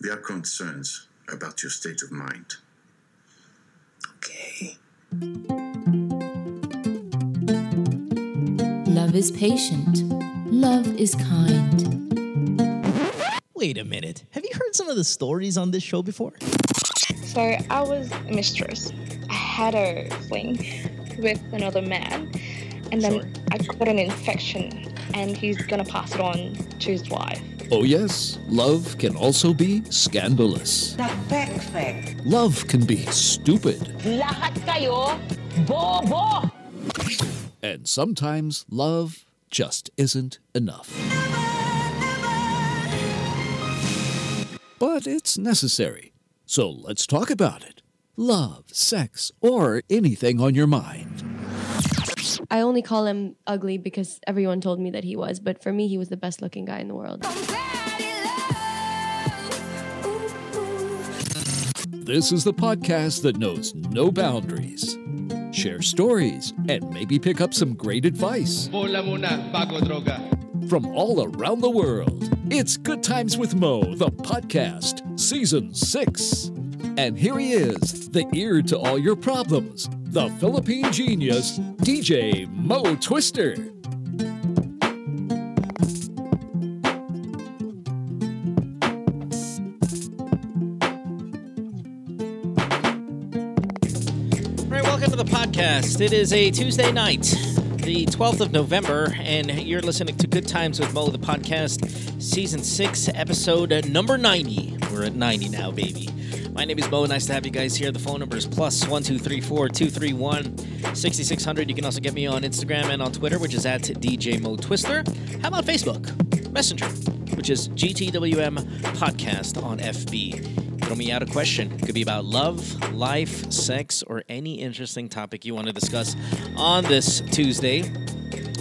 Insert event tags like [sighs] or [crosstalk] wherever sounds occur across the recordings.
There are concerns about your state of mind. Okay. Love is patient. Love is kind. Wait a minute. Have you heard some of the stories on this show before? So I was a mistress. I had a fling with another man, and then Sure. I got an infection, and he's gonna pass it on to his wife. Oh, yes, love can also be scandalous. The fact fact. Love can be stupid. Lahat kayo, bobo! And sometimes love just isn't enough. But it's necessary. So let's talk about it. Love, sex, or anything on your mind. I only call him ugly because everyone told me that he was, but for me, he was the best looking guy in the world. This is the podcast that knows no boundaries. Share stories and maybe pick up some great advice Bola muna bago droga. from all around the world. It's Good Times with Mo, the podcast, season six. And here he is, the ear to all your problems, the Philippine genius, DJ Mo Twister. All right, welcome to the podcast. It is a Tuesday night, the 12th of November, and you're listening to Good Times with Mo, the podcast, season 6, episode number 90. We're at 90 now, baby. My name is Mo. Nice to have you guys here. The phone number is plus 1234 231 6600. You can also get me on Instagram and on Twitter, which is at DJ Mo Twister. How about Facebook? Messenger, which is GTWM Podcast on FB. Throw me out a question. It could be about love, life, sex, or any interesting topic you want to discuss on this Tuesday.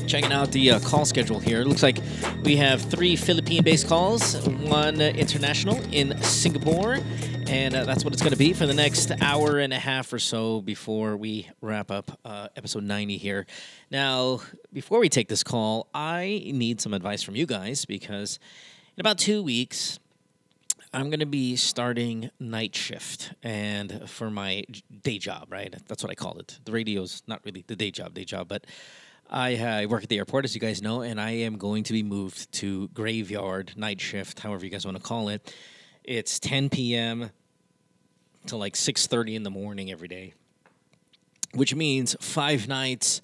Checking out the uh, call schedule here. It Looks like we have three Philippine based calls, one international in Singapore, and uh, that's what it's going to be for the next hour and a half or so before we wrap up uh, episode 90 here. Now, before we take this call, I need some advice from you guys because in about two weeks, I'm going to be starting night shift and for my day job, right? That's what I call it. The radio's not really the day job, day job, but I, uh, work at the airport, as you guys know, and I am going to be moved to graveyard night shift, however you guys want to call it. It's 10 p.m. to like 6:30 in the morning every day, which means five nights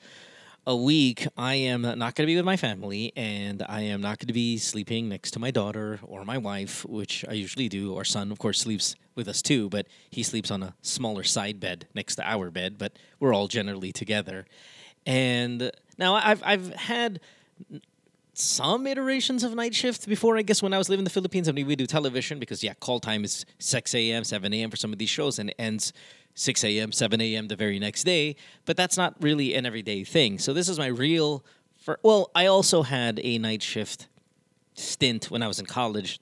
a week, I am not going to be with my family, and I am not going to be sleeping next to my daughter or my wife, which I usually do. Our son, of course, sleeps with us too, but he sleeps on a smaller side bed next to our bed, but we're all generally together. And now I've I've had some iterations of night shift before. I guess when I was living in the Philippines, I mean, we do television because yeah, call time is six a.m., seven a.m. for some of these shows, and it ends six a.m., seven a.m. the very next day. But that's not really an everyday thing. So this is my real. For well, I also had a night shift stint when I was in college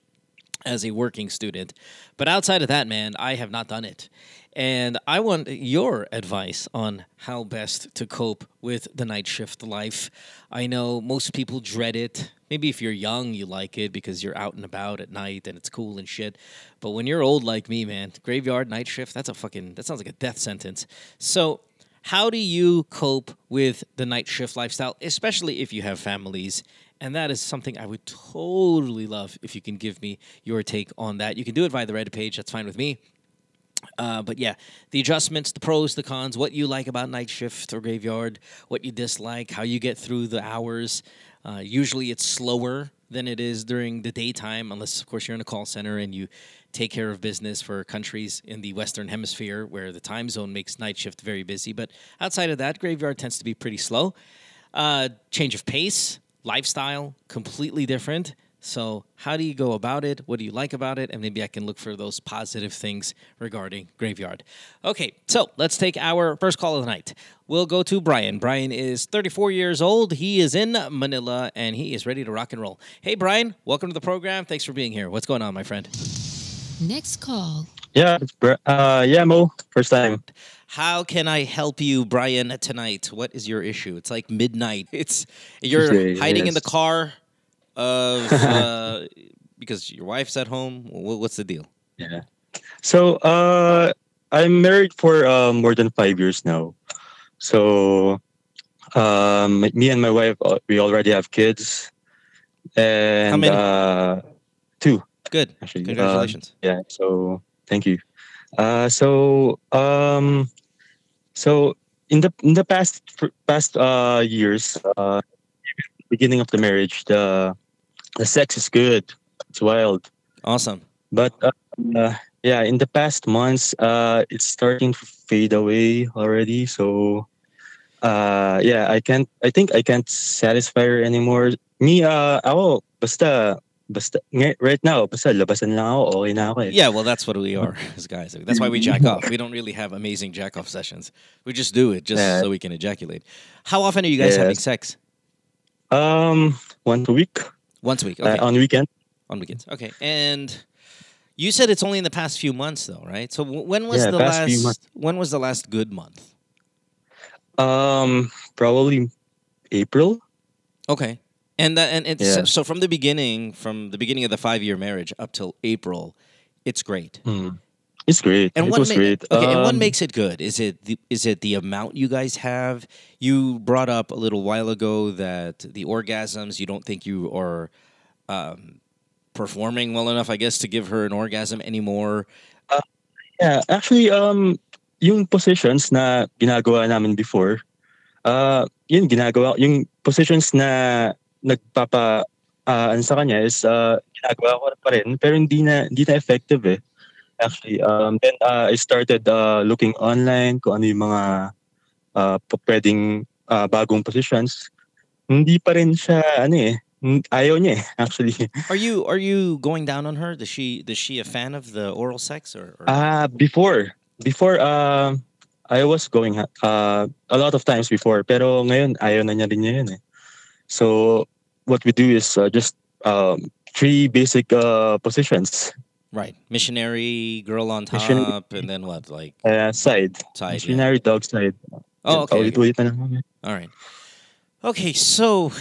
as a working student. But outside of that, man, I have not done it. And I want your advice on how best to cope with the night shift life. I know most people dread it. Maybe if you're young, you like it because you're out and about at night and it's cool and shit. But when you're old like me, man, graveyard night shift, that's a fucking, that sounds like a death sentence. So, how do you cope with the night shift lifestyle, especially if you have families? And that is something I would totally love if you can give me your take on that. You can do it via the Reddit page. That's fine with me. Uh, but yeah, the adjustments, the pros, the cons, what you like about night shift or graveyard, what you dislike, how you get through the hours. Uh, usually it's slower than it is during the daytime, unless, of course, you're in a call center and you take care of business for countries in the Western Hemisphere where the time zone makes night shift very busy. But outside of that, graveyard tends to be pretty slow. Uh, change of pace, lifestyle, completely different. So, how do you go about it? What do you like about it? And maybe I can look for those positive things regarding Graveyard. Okay, so let's take our first call of the night. We'll go to Brian. Brian is 34 years old. He is in Manila and he is ready to rock and roll. Hey, Brian, welcome to the program. Thanks for being here. What's going on, my friend? Next call. Yeah, uh, yeah, Mo. First time. How can I help you, Brian, tonight? What is your issue? It's like midnight. [laughs] It's you're hiding in the car of [laughs] uh, because your wife's at home. What's the deal? Yeah. So, uh, I'm married for uh, more than five years now. So, um, me and my wife, uh, we already have kids. And How many? Uh, two. Good. Actually, uh, Congratulations. yeah. So, thank you. Uh, so, um, so in the in the past past uh years, uh, beginning of the marriage, the the sex is good. It's wild. Awesome. But uh, yeah, in the past months, uh, it's starting to fade away already. So uh, yeah, I can't. I think I can't satisfy her anymore. Me, uh, ako, basta, basta, right now, basta labasan lang ako, okay na ako eh. Yeah, well, that's what we are [laughs] as guys. That's why we jack off. We don't really have amazing jack off sessions. We just do it just Yeah. so we can ejaculate. How often are you guys having sex? Um, once a week Once a week. uh, on weekend. on weekends. Okay. And you said it's only in the past few months, though, right? So w- when was Yeah, the last? When was the last good month? Um, probably April. Okay. And that and it's Yeah. so from the beginning, from the beginning of the five year marriage up till April, it's great. Hmm. It's great. And it what was ma- great. Okay, and what Um, makes it good? Is it the, is it the amount you guys have? You brought up a little while ago that the orgasms you don't think you are um, performing well enough, I guess, to give her an orgasm anymore. Yeah, actually, um, yung positions na ginagawa namin before, uh, yun ginagawa, yung positions na nagpapa, uh, ano sa kanya is, uh, ginagawa ko pa rin, pero hindi na, hindi na effective eh. Actually, um, then uh, I started uh, looking online kung ano yung mga uh, pwedeng uh, bagong positions. Hindi pa rin siya, ano eh, ayaw niya eh, [laughs] actually. Are you are you going down on her? Does she does she a fan of the oral sex or? or Ah, before. Before, uh, I was going uh, a lot of times before. Pero ngayon, ayaw na niya rin niya yun eh. So, what we do is uh, just um, three basic uh, positions. right, missionary girl on top, Missionary- and then what? Like Uh, side. side. yeah. Missionary dog side. Oh, okay. okay. Paulit-ulit na. All right. Okay, so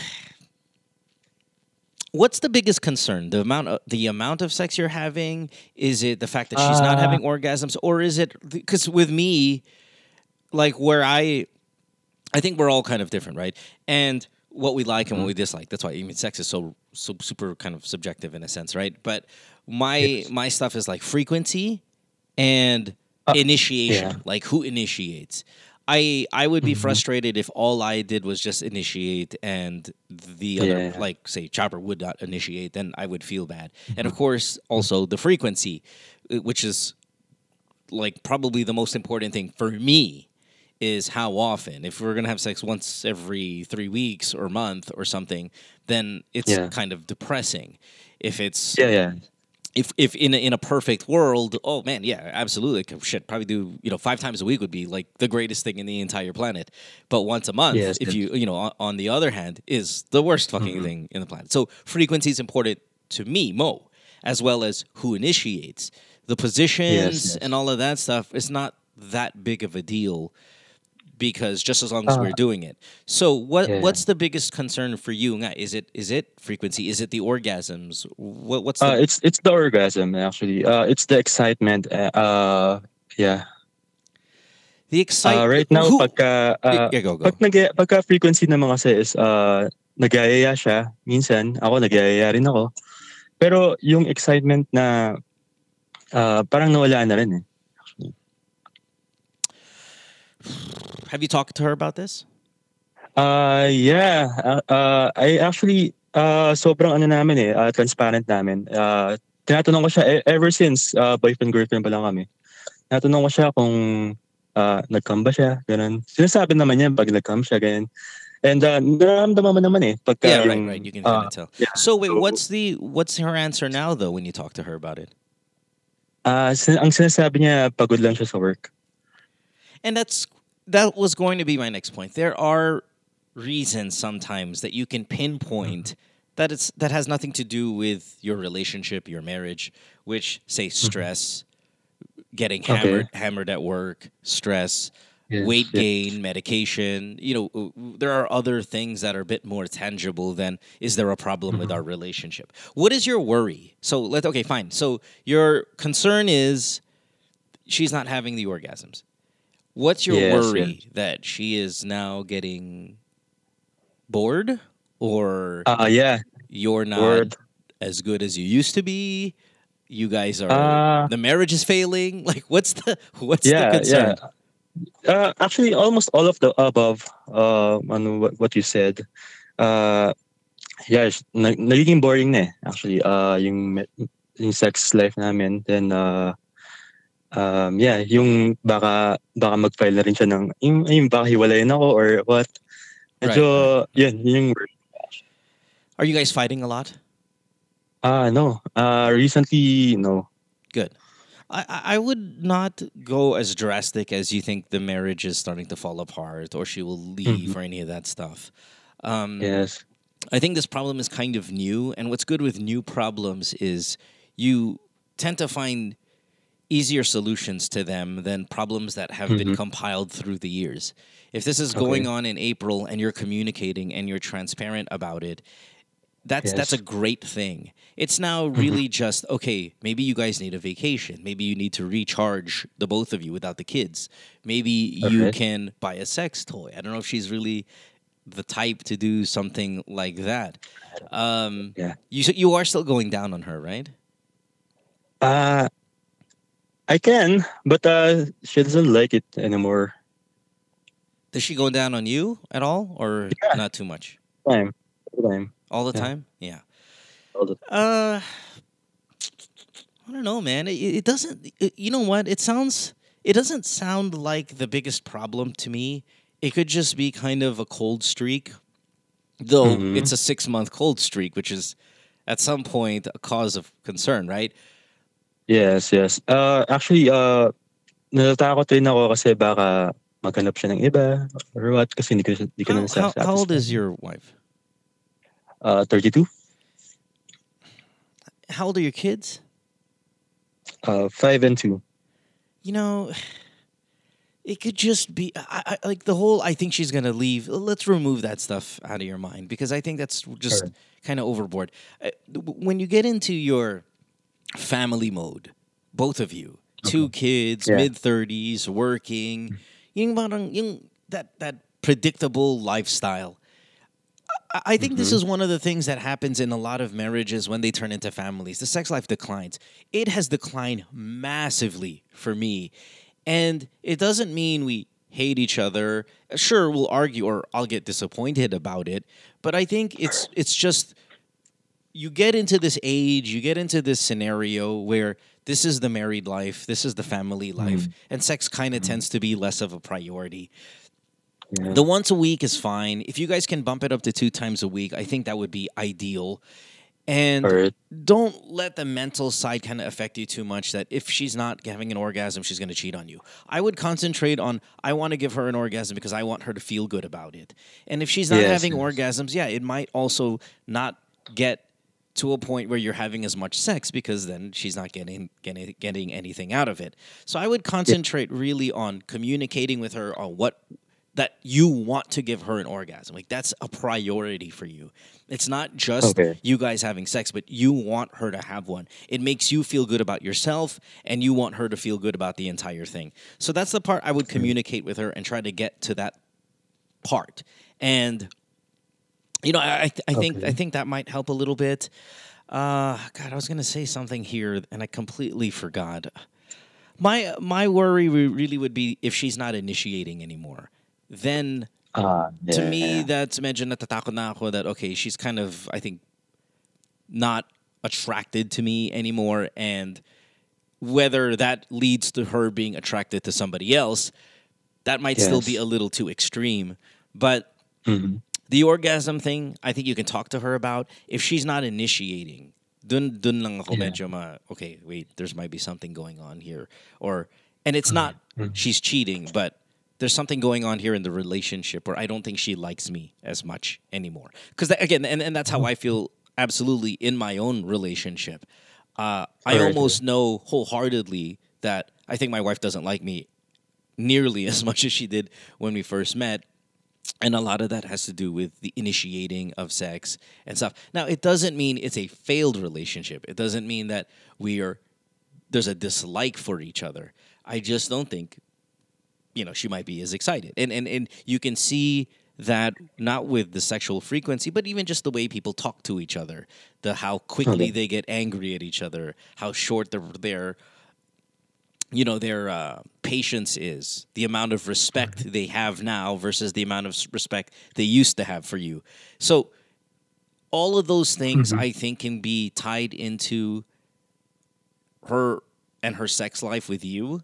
what's the biggest concern? The amount of the amount of sex you're having? Is it the fact that she's not Uh, having orgasms or is it cuz with me like where I I think we're all kind of different, right? And what we like and what we dislike. That's why I mean sex is so so super kind of subjective in a sense, right? But my my stuff is like frequency and initiation, yeah. like who initiates. I I would be Mhm. frustrated if all I did was just initiate and the other Yeah. like say Chopper would not initiate, then I would feel bad. And of course, also the frequency, uh, which is like probably the most important thing for me is how often. If we're gonna have sex once every three weeks or month or something, then it's Yeah. kind of depressing. If it's Yeah, yeah. if if in a, in a perfect world, oh man, yeah, absolutely. Shit, probably do you know five times a week would be like the greatest thing in the entire planet. But once a month, Yes, if you you know on, on the other hand, is the worst fucking Mhm. thing in the planet. So frequency is important to me, Mo, as well as who initiates the positions yes. and all of that stuff. Is not that big of a deal because just as long as Uh, we're doing it. So what yeah. what's the biggest concern for you? Is it is it frequency? Is it the orgasms? What what's Uh, it's it's the orgasm actually. Uh, it's the excitement. Uh, uh, yeah. the excitement? Uh, right now, Who- pagka, uh, yeah, go go. pag nag pagka frequency naman kasi is uh, nagayaya siya. Minsan, ako nagayaya rin ako. Pero yung excitement na uh, parang nawala na rin eh. Have you talked to her about this? Uh, yeah. Uh, uh, I actually, uh, sobrang ano namin eh, uh, transparent namin. Uh, tinatanong ko siya, e- ever since uh, boyfriend-girlfriend pa lang kami, tinatanong ko siya kung uh, nag-come ba siya, ganun. Sinasabi naman niya pag nag-come siya, ganun. And uh, nararamdaman mo naman eh. Pagka yeah, right, right. You can uh, kind of tell. yeah. So wait, what's the what's her answer now though when you talk to her about it? Ah, sin- ang sinasabi niya, pagod lang siya sa work. And that's that was going to be my next point. There are reasons sometimes that you can pinpoint that it's that has nothing to do with your relationship, your marriage, which say stress, getting Okay. hammered hammered at work, stress, Yes, weight yes. gain, medication. You know, there are other things that are a bit more tangible than is there a problem with Mm-hmm. our relationship? What is your worry? So let okay, fine. So your concern is she's not having the orgasms. What's your Yes, worry that she is now getting bored or Uh, yeah. you're not Bored. as good as you used to be? You guys are Uh, the marriage is failing. [laughs] Like what's the what's yeah, the concern? yeah. Uh, actually, almost all of the above. Uh, ano, what, what you said. Uh, yeah, sh- na- nagiging boring na eh, actually. Uh, yung, yung sex life namin. Then, uh, um, yeah, yung baka, baka mag-file na rin siya ng, yung, yung baka ako or what. Medyo, yun, yun yung, word. Are you guys fighting a lot? ah, no. Uh, recently, no. Good. I, I would not go as drastic as you think the marriage is starting to fall apart or she will leave Mhm. or any of that stuff. Um, Yes. I think this problem is kind of new, and what's good with new problems is you tend to find easier solutions to them than problems that have been Mhm. compiled through the years. If this is Okay. going on in April and you're communicating and you're transparent about it, that's that's a great thing. It's now really just okay, maybe you guys need a vacation. Maybe you need to recharge the both of you without the kids. Maybe you can buy a sex toy. I don't know if she's really the type to do something like that. Um, Yeah. You you are still going down on her, right? Uh, I can, but uh, she doesn't like it anymore. Does she go down on you at all, or not too much? Time. Time. All the Yeah. time? Yeah. All the Uh, I don't know, man. It, it doesn't. It, you know what? It sounds. It doesn't sound like the biggest problem to me. It could just be kind of a cold streak, though Mhm. it's a six month cold streak, which is at some point a cause of concern, right? Yes, yes. Uh, actually, uh, natatakot rin ako kasi baka maghanap siya ng iba or what kasi hindi ko, hindi ko na How, how, how old is your wife? Uh, 32? How old are your kids? Uh, 5 and 2. You know, it could just be I, I, like the whole. I think she's gonna leave. Let's remove that stuff out of your mind because I think that's just kind of overboard. Uh, When you get into your family mode, both of you, two kids, Yeah. mid thirties, working, yung parang yung that that predictable lifestyle. I- I think this mm-hmm. is one of the things that happens in a lot of marriages when they turn into families. The sex life declines. It has declined massively for me. And it doesn't mean we hate each other. Sure, we'll argue or I'll get disappointed about it, but I think it's it's just you get into this age, you get into this scenario where this is the married life, this is the family mm-hmm. life, and sex kind of mm-hmm. tends to be less of a priority. Yeah. The once a week is fine. If you guys can bump it up to two times a week, I think that would be ideal. And Alright. don't let the mental side kind of affect you too much that if she's not having an orgasm, she's going to cheat on you. I would concentrate on, I want to give her an orgasm because I want her to feel good about it. And if she's not Yes, having yes. orgasms, yeah, it might also not get to a point where you're having as much sex because then she's not getting getting, getting anything out of it. So I would concentrate really on communicating with her on what that you want to give her an orgasm. Like that's a priority for you. It's not just Okay. you guys having sex, but you want her to have one. It makes you feel good about yourself and you want her to feel good about the entire thing. So that's the part I would mm-hmm. communicate with her and try to get to that part. And you know, I I, th- I think Okay. I think that might help a little bit. Uh, God, I was gonna say something here and I completely forgot. My my worry really would be if she's not initiating anymore. Then Ah, to me, yeah. that's medyo natatakot na ako that okay, she's kind of I think not attracted to me anymore, and whether that leads to her being attracted to somebody else, that might still be a little too extreme. But Mhm. The orgasm thing, I think you can talk to her about. If she's not initiating, dun dun lang ako medyo ma, okay, wait, there's might be something going on here. Or and it's not she's cheating, but there's something going on here in the relationship where I don't think she likes me as much anymore. Because again, and, and that's how I feel absolutely in my own relationship. Uh, I almost know wholeheartedly that I think my wife doesn't like me nearly [laughs] as much as she did when we first met. And a lot of that has to do with the initiating of sex and stuff. Now, it doesn't mean it's a failed relationship. It doesn't mean that we are there's a dislike for each other. I just don't think you know she might be as excited. And and and you can see that not with the sexual frequency, but even just the way people talk to each other, the how quickly Okay. they get angry at each other, how short their their you know their uh, patience is, the amount of respect they have now versus the amount of respect they used to have for you. So all of those things I think can be tied into her and her sex life with you.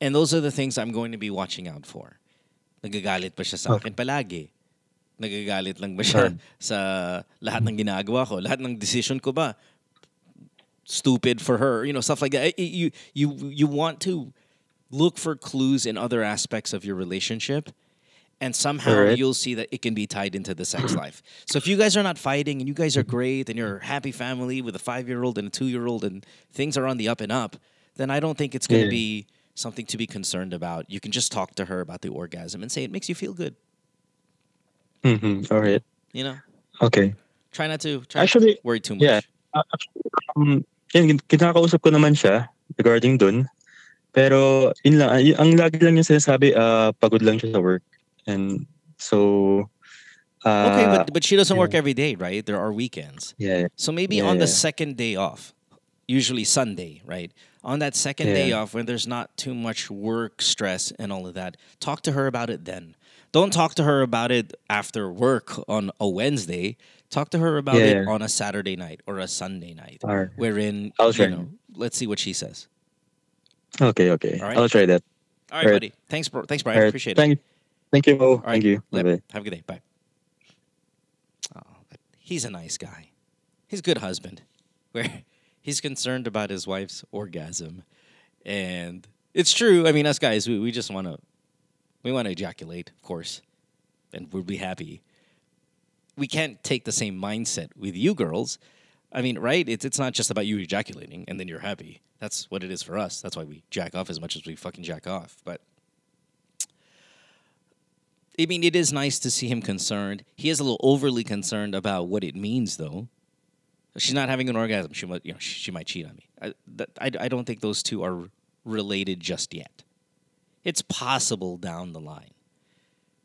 And those are the things I'm going to be watching out for. Nagagalit ba siya sa akin palagi? Nagagalit lang ba siya sa lahat ng ginagawa ko? Lahat ng decision ko ba? Stupid for her, you know, stuff like that. I- You you you want to look for clues in other aspects of your relationship and somehow Alright. you'll see that it can be tied into the sex life. So if you guys are not fighting and you guys are great and you're a happy family with a five year old and a two year old and things are on the up and up, then I don't think it's going to Yeah. be something to be concerned about. You can just talk to her about the orgasm and say it makes you feel good. Mhm. All right. You know, Okay. try not to try Actually, not to worry too much. yeah. Uh, um, yun, kin- kinakausap ko naman siya regarding dun. Pero, yun lang, ay- ang lagi lang niya sinasabi, uh, pagod lang siya sa work. And so, uh, Okay, but but she doesn't work every day, right? There are weekends. yeah, So maybe Yeah, on the second day off, usually Sunday, right? On that second day off when there's not too much work stress and all of that, talk to her about it then. Don't talk to her about it after work on a Wednesday. Talk to her about it Yeah. on a Saturday night or a Sunday night, Alright. wherein I'll you try. know. Let's see what she says. okay, okay. All right. I'll try that. All right, Alright. buddy. Thanks, bro. Thanks, Brian. All right. Appreciate it. Thank, thank you. All right. Thank you. Bye-bye. Have a good day. Bye. Oh, he's a nice guy. He's a good husband. [laughs] Where he's concerned about his wife's orgasm, and it's true. I mean, us guys, we, we just want to we want to ejaculate, of course, and we'll be happy. We can't take the same mindset with you girls. I mean, right? It's it's not just about you ejaculating and then you're happy. That's what it is for us. That's why we jack off as much as we fucking jack off. But I mean, it is nice to see him concerned. He is a little overly concerned about what it means, though. She's not having an orgasm. She might, you know, she, might cheat on me. I, I, I don't think those two are related just yet. It's possible down the line,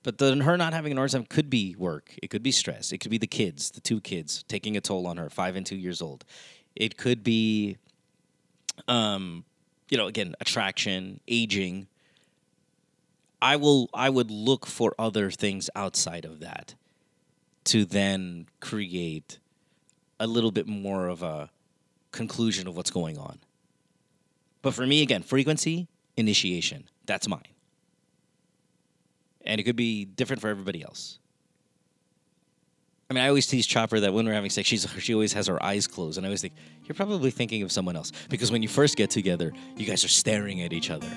but then her not having an orgasm could be work. It could be stress. It could be the kids, the two kids, taking a toll on her, five and two years old. It could be, um, you know, again, attraction, aging. I will I would look for other things outside of that to then create a little bit more of a conclusion of what's going on. But for me again, frequency, initiation, that's mine. And it could be different for everybody else. I mean, I always tease Chopper that when we're having sex, she's she always has her eyes closed, and I always think you're probably thinking of someone else because when you first get together, you guys are staring at each other.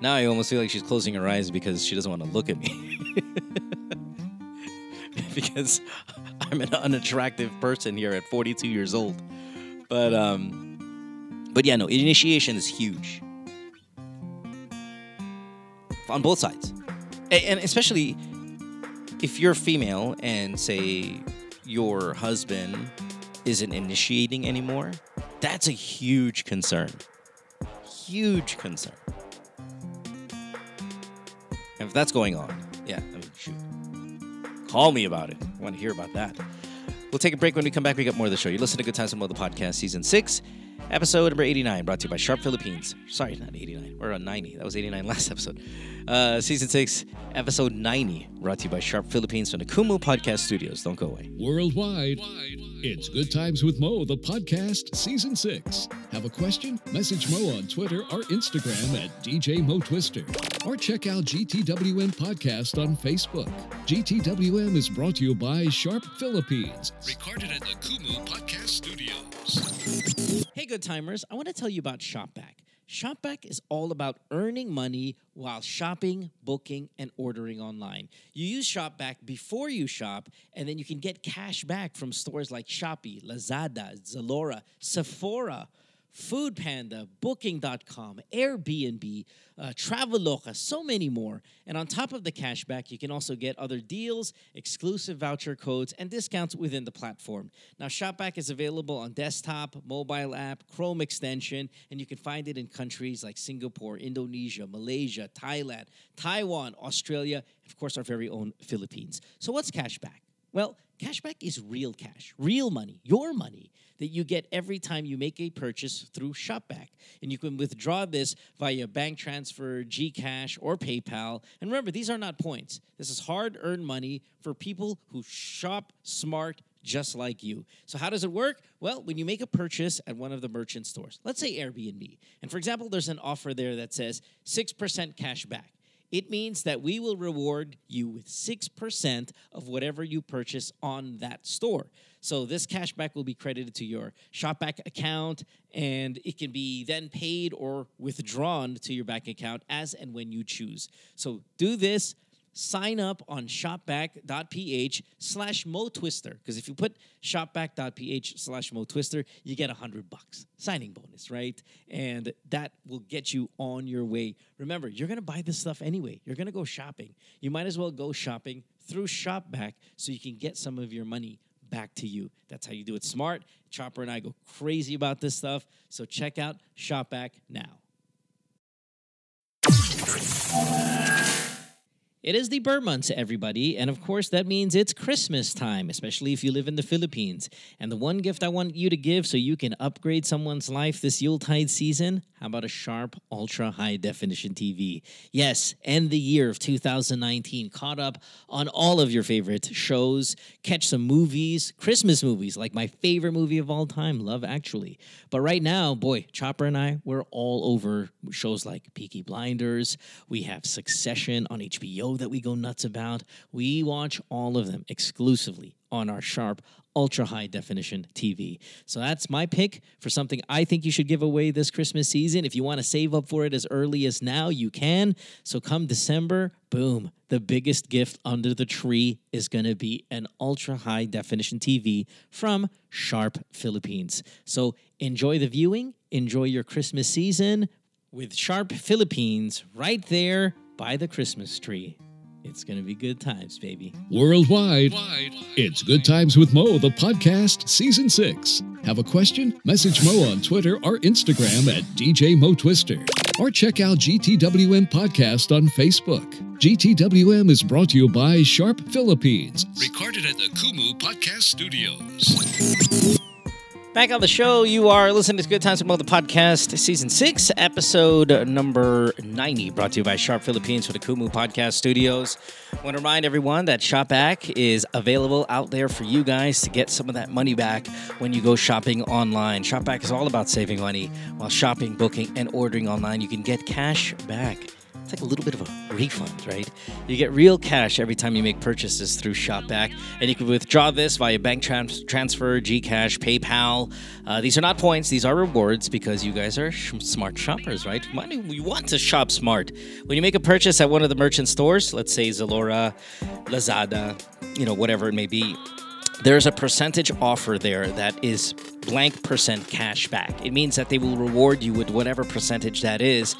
Now I almost feel like she's closing her eyes because she doesn't want to look at me. [laughs] because I'm an unattractive person here at 42 years old. But um but yeah, no, initiation is huge. On both sides. And especially if you're female and say your husband isn't initiating anymore, that's a huge concern. Huge concern. And if that's going on, yeah, I mean, shoot. Call me about it. I want to hear about that. We'll take a break when we come back. We got more of the show. You listen to Good Times and More, the podcast, season six, episode number 89, brought to you by Sharp Philippines. Sorry, not 89. We're on 90. That was 89 last episode. Uh, season six, episode 90, brought to you by Sharp Philippines from the Kumu Podcast Studios. Don't go away. Worldwide, it's Good Times with Mo, the podcast, season six. Have a question? Message Mo on Twitter or Instagram at DJ Mo Twister. Or check out GTWM Podcast on Facebook. GTWM is brought to you by Sharp Philippines. Recorded at the Kumu Podcast Studios. Hey, good timers, I want to tell you about ShopBack. ShopBack is all about earning money while shopping, booking, and ordering online. You use ShopBack before you shop, and then you can get cash back from stores like Shopee, Lazada, Zalora, Sephora Food Panda, Booking.com, Airbnb, uh, Traveloka, so many more. And on top of the cashback, you can also get other deals, exclusive voucher codes, and discounts within the platform. Now, Shopback is available on desktop, mobile app, Chrome extension, and you can find it in countries like Singapore, Indonesia, Malaysia, Thailand, Taiwan, Australia, and of course, our very own Philippines. So, what's cashback? Well, cashback is real cash, real money, your money that you get every time you make a purchase through Shopback. And you can withdraw this via bank transfer, Gcash, or PayPal. And remember, these are not points. This is hard earned money for people who shop smart just like you. So, how does it work? Well, when you make a purchase at one of the merchant stores, let's say Airbnb, and for example, there's an offer there that says 6% cash back. It means that we will reward you with 6% of whatever you purchase on that store. So this cashback will be credited to your Shopback account and it can be then paid or withdrawn to your bank account as and when you choose. So do this. Sign up on shopback.ph slash mo twister because if you put shopback.ph slash mo twister you get a hundred bucks. Signing bonus right? And that will get you on your way. Remember you're to buy this stuff anyway. You're to go shopping. You might as well go shopping through shopback so you can get some of your money back to you. That's how you do it smart. Chopper and i go crazy about this stuff. So check out shopback now It is the Ber months, everybody, and of course that means it's Christmas time, especially if you live in the Philippines. And the one gift I want you to give so you can upgrade someone's life this Yuletide season, how about a Sharp Ultra High Definition TV? Yes, end the year of 2019 caught up on all of your favorite shows, catch some movies, Christmas movies, like my favorite movie of all time, Love Actually. But right now, boy, Chopper and I, we're all over shows like Peaky Blinders, we have Succession on HBO that we go nuts about. We watch all of them exclusively on our Sharp Ultra High Definition TV. So that's my pick for something I think you should give away this Christmas season. If you want to save up for it as early as now, you can. So come December, boom, the biggest gift under the tree is going to be an Ultra High Definition TV from Sharp Philippines. So enjoy the viewing, enjoy your Christmas season with Sharp Philippines right there by the Christmas tree. It's going to be good times, baby. Worldwide, it's Good Times with Mo, the podcast, season six. Have a question? Message Mo on Twitter or Instagram at DJ Mo Twister. Or check out GTWM Podcast on Facebook. GTWM is brought to you by Sharp Philippines. Recorded at the Kumu Podcast Studios. Back on the show, you are listening to Good Times with Mo, the podcast, season six, episode number 90, brought to you by Sharp Philippines for the Kumu Podcast Studios. I want to remind everyone that Shopback is available out there for you guys to get some of that money back when you go shopping online. Shopback is all about saving money while shopping, booking, and ordering online. You can get cash back. It's like a little bit of a refund, right? You get real cash every time you make purchases through Shopback, and you can withdraw this via bank trans- transfer, Gcash, PayPal. Uh, these are not points; these are rewards because you guys are sh- smart shoppers, right? You want to shop smart. When you make a purchase at one of the merchant stores, let's say Zalora, Lazada, you know, whatever it may be, there's a percentage offer there that is blank percent cash back. It means that they will reward you with whatever percentage that is.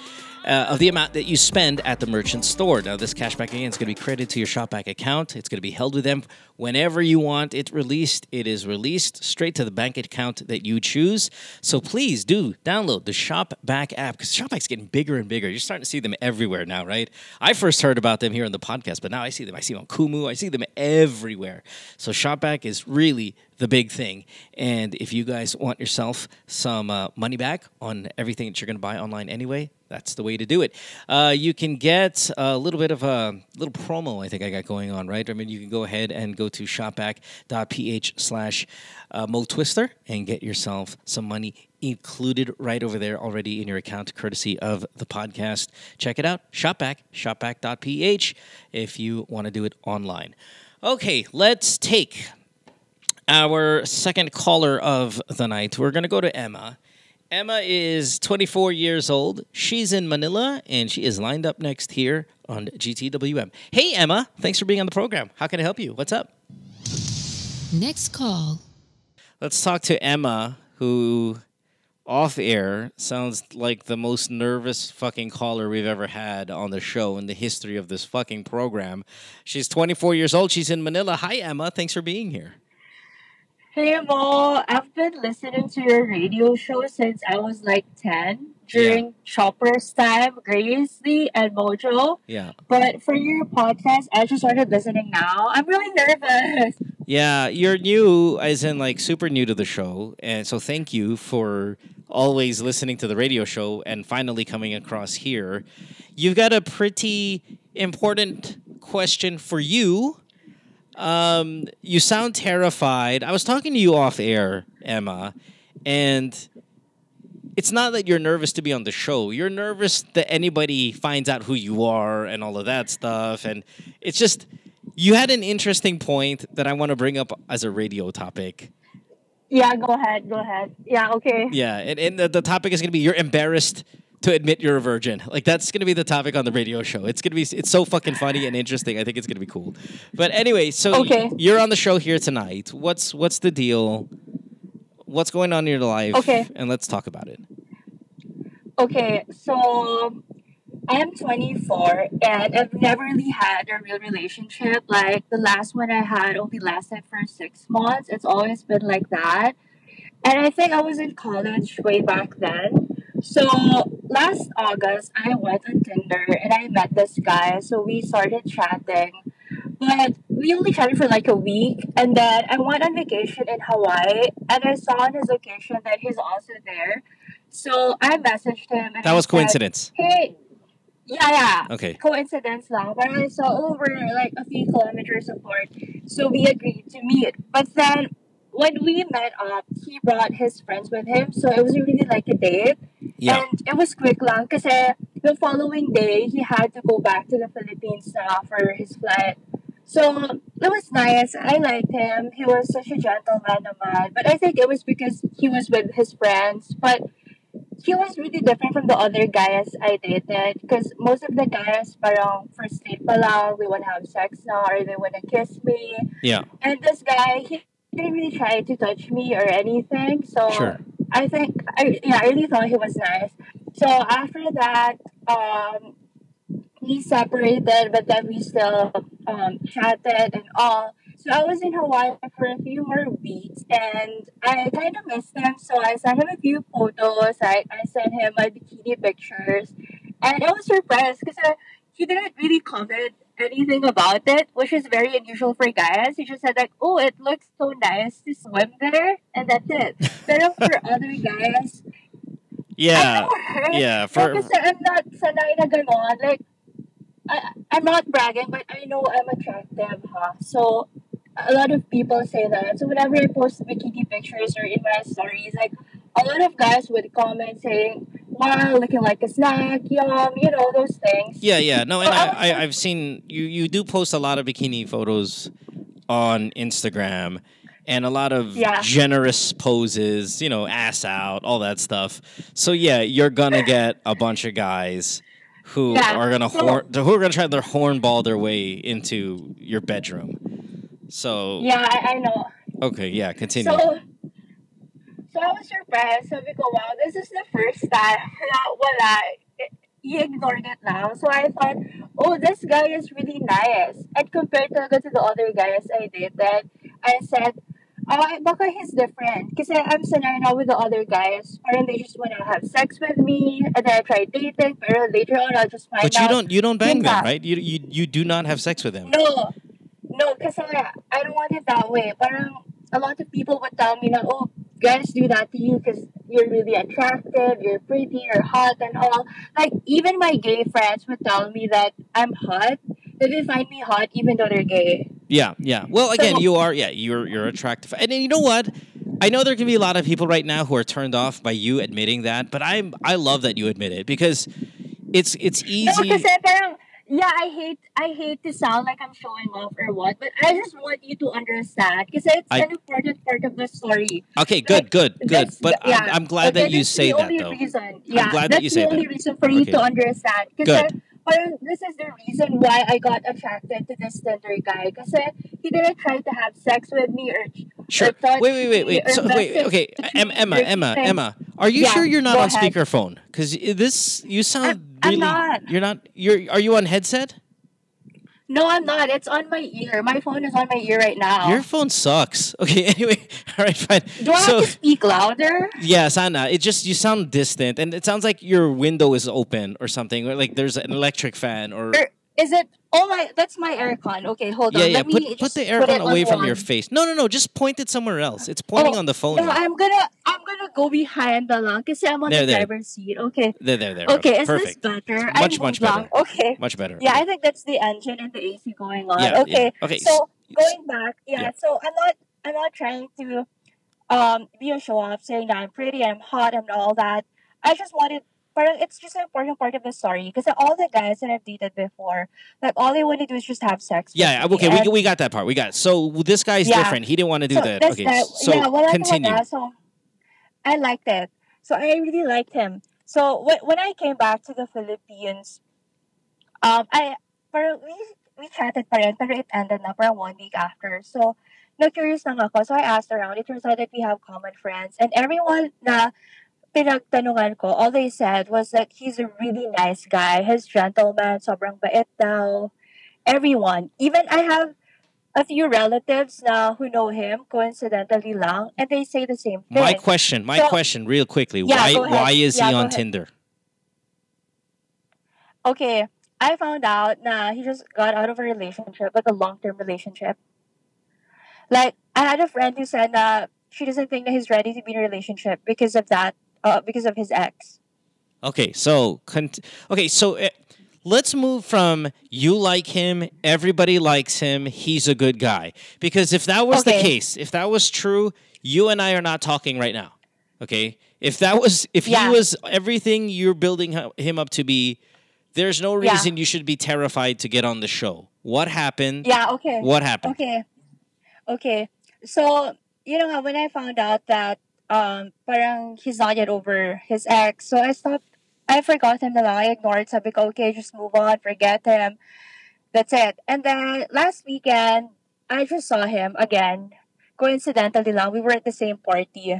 Uh, of the amount that you spend at the merchant store. Now, this cashback again is going to be credited to your Shopback account. It's going to be held with them whenever you want it released. It is released straight to the bank account that you choose. So please do download the Shopback app because Shopback's getting bigger and bigger. You're starting to see them everywhere now, right? I first heard about them here on the podcast, but now I see them. I see them on Kumu. I see them everywhere. So Shopback is really the big thing. And if you guys want yourself some uh, money back on everything that you're going to buy online anyway, that's the way to do it. Uh, you can get a little bit of a little promo I think I got going on, right? I mean, you can go ahead and go to shopback.ph slash uh, Mo Twister and get yourself some money included right over there already in your account, courtesy of the podcast. Check it out. Shopback, shopback.ph if you want to do it online. Okay, let's take our second caller of the night. We're going to go to Emma. Emma is 24 years old. She's in Manila and she is lined up next here on GTWM. Hey, Emma. Thanks for being on the program. How can I help you? What's up? Next call. Let's talk to Emma, who off air sounds like the most nervous fucking caller we've ever had on the show in the history of this fucking program. She's 24 years old. She's in Manila. Hi, Emma. Thanks for being here. Hey Mo, I've been listening to your radio show since I was like 10 during Chopper's time, Grace Lee and Mojo. Yeah. But for your podcast, I just started listening now. I'm really nervous. Yeah, you're new, as in like super new to the show. And so thank you for always listening to the radio show and finally coming across here. You've got a pretty important question for you. Um, you sound terrified. I was talking to you off air, Emma, and it's not that you're nervous to be on the show. You're nervous that anybody finds out who you are and all of that stuff. And it's just, you had an interesting point that I want to bring up as a radio topic. Yeah, go ahead, go ahead. Yeah, okay. Yeah, and, and the, the topic is going to be you're embarrassed to admit you're a virgin. Like that's going to be the topic on the radio show. It's going to be it's so fucking funny and interesting. I think it's going to be cool. But anyway, so Okay. you're on the show here tonight. What's what's the deal? What's going on in your life? Okay. And let's talk about it. Okay, so I'm 24 and I've never really had a real relationship. Like the last one I had only lasted for six months. It's always been like that. And I think I was in college way back then. So last August, I went on Tinder and I met this guy. So we started chatting. But we only chatted for like a week. And then I went on vacation in Hawaii and I saw on his location that he's also there. So I messaged him. And That I was said, coincidence. Hey, yeah, yeah. Okay. Coincidence lang. But I saw over like a few kilometers apart. So we agreed to meet. But then when we met up, he brought his friends with him. So it wasn't really like a date. Yeah. And it was quick lang kasi the following day, he had to go back to the Philippines now for his flight. So it was nice. I liked him. He was such a gentleman naman. But I think it was because he was with his friends. But he was really different from the other guys I dated. Because most of the guys, parang first date pa lang, they want to have sex now or they want to kiss me. Yeah. And this guy, he didn't really try to touch me or anything. So Sure. I think, I, yeah, I really thought he was nice. So after that, um, we separated, but then we still um, chatted and all. So I was in Hawaii for a few more weeks, and I kind of missed him. So I sent him a few photos. I, I sent him my bikini pictures, and I was surprised because he didn't really comment anything about it, which is very unusual for guys. He just said like, "Oh, it looks so nice to swim there," and that's it. But for other guys, Yeah. Yeah. For I'm not sanay na ganon. Like, I, I'm not bragging, but I know I'm attractive, huh? So, a lot of people say that. So, whenever I post bikini pictures or in my stories, like, a lot of guys would comment saying, wow, looking like a snack, yum, you know, those things. Yeah, yeah. No, and I, I, I've seen you. You do post a lot of bikini photos on Instagram, and a lot of Yeah. generous poses. You know, ass out, all that stuff. So yeah, you're gonna get a bunch of guys who Yeah, are gonna horn, who are gonna try their hornball their way into your bedroom. So Yeah, I, I know. okay, yeah, continue. So, so I was surprised. Sabi ko, wow, this is the first time [laughs] na wala. He ignored it now. So I thought, oh, this guy is really nice. And compared talaga to the other guys I dated, I said, oh, baka he's different. Kasi I'm sanay now with the other guys. Parang they just want to have sex with me. And then I try dating. Pero later on, I'll just find but you out. don't you don't bang them, right? You you you do not have sex with them. No, no, kasi I don't want it that way. Parang a lot of people would tell me na, oh, guys do that to you because you're really attractive, you're pretty, you're hot and all. Like, even my gay friends would tell me that I'm hot. That they find me hot even though they're gay. Yeah, yeah. Well, again, So- you are. Yeah, you're you're attractive, and then you know what? I know there can be a lot of people right now who are turned off by you admitting that, but I'm I love that you admit it because it's it's No, easy. kasi parang, yeah, I hate I hate to sound like I'm showing off or what, but I just want you to understand because it's I- an important part of the story. Okay, good, good, good. That's But yeah. I'm, I'm glad Okay, that you that's say the that only though. Reason. Yeah, glad that that's you say the only that. reason for you Okay. to understand. Good. Parang this is the reason why I got attracted to this Tinder guy. Kasi he didn't try to have sex with me or Sure. or Wait, wait, wait, wait. So wait, okay, me Em- Emma, Emma. Emma. Are you Yeah, sure you're not on ahead. speakerphone? Because this you sound I'm really. not. You're not. You're. Are you on headset? No, I'm not. It's on my ear. My phone is on my ear right now. Your phone sucks. [laughs] Okay. Anyway. [laughs] All right. Fine. Do I so have to speak louder? yeah, Sana. It just you sound distant, and it sounds like your window is open or something, or like there's an electric fan, or Or is it? Oh my, that's my aircon. Okay, hold yeah, on. yeah. Let Put me put the aircon away from your face. No, no, no. Just point it somewhere else. It's pointing Oh, on the phone. No. I'm gonna, I'm gonna go behind the lang because I'm on There, the there. driver's seat. Okay. There, there, there. Okay, is Perfect. this better? Much, I much lang. better. Okay. Much better. Yeah, I think that's the engine and the AC going on. Yeah, yeah. okay. Okay, So going back, yeah, yeah. So I'm not, I'm not trying to, um, be a show off, saying that I'm pretty, I'm hot, and all that. I just wanted. Parang it's just an important part of the story because all the guys that I've dated before, like all they want to do is just have sex. Yeah, okay, we, we got that part. We got it. So this guy's Yeah. different. He didn't want to do so that. Okay, guy- so yeah, wala continue. talaga. So I liked it. So I really liked him. So when, when I came back to the Philippines, um, I parang we we chatted pa rin, pero it ended na parang one week after. So na-curious lang ako. So I asked around. It turns out that we have common friends. And everyone na pinagtanungan ko, all they said was that he's a really nice guy. He's gentleman, sobrang bait daw. Everyone. Even I have a few relatives now who know him coincidentally lang, and they say the same thing. My question, my So- question, real quickly. Yeah, why why is Yeah, he on. Tinder? Okay, I found out na he just got out of a relationship, like a long term relationship. Like I had a friend who said that she doesn't think that he's ready to be in a relationship because of that, uh, because of his ex. Okay, so cont- okay, so uh, let's move from you like him, everybody likes him, he's a good guy. Because if that was the case, if that was true, you and I are not talking right now. Okay? If that was if Yeah. he was everything you're building him up to be, there's no Yeah. reason you should be terrified to get on the show. What happened? Yeah. Okay. What happened? Okay. Okay. So, you know, when I found out that um parang he's not yet over his ex, so I stopped I forgot him na lang. I ignored. Sabi ko, okay, just move on, forget him. That's it. And then last weekend, I just saw him again. Coincidentally lang, we were at the same party.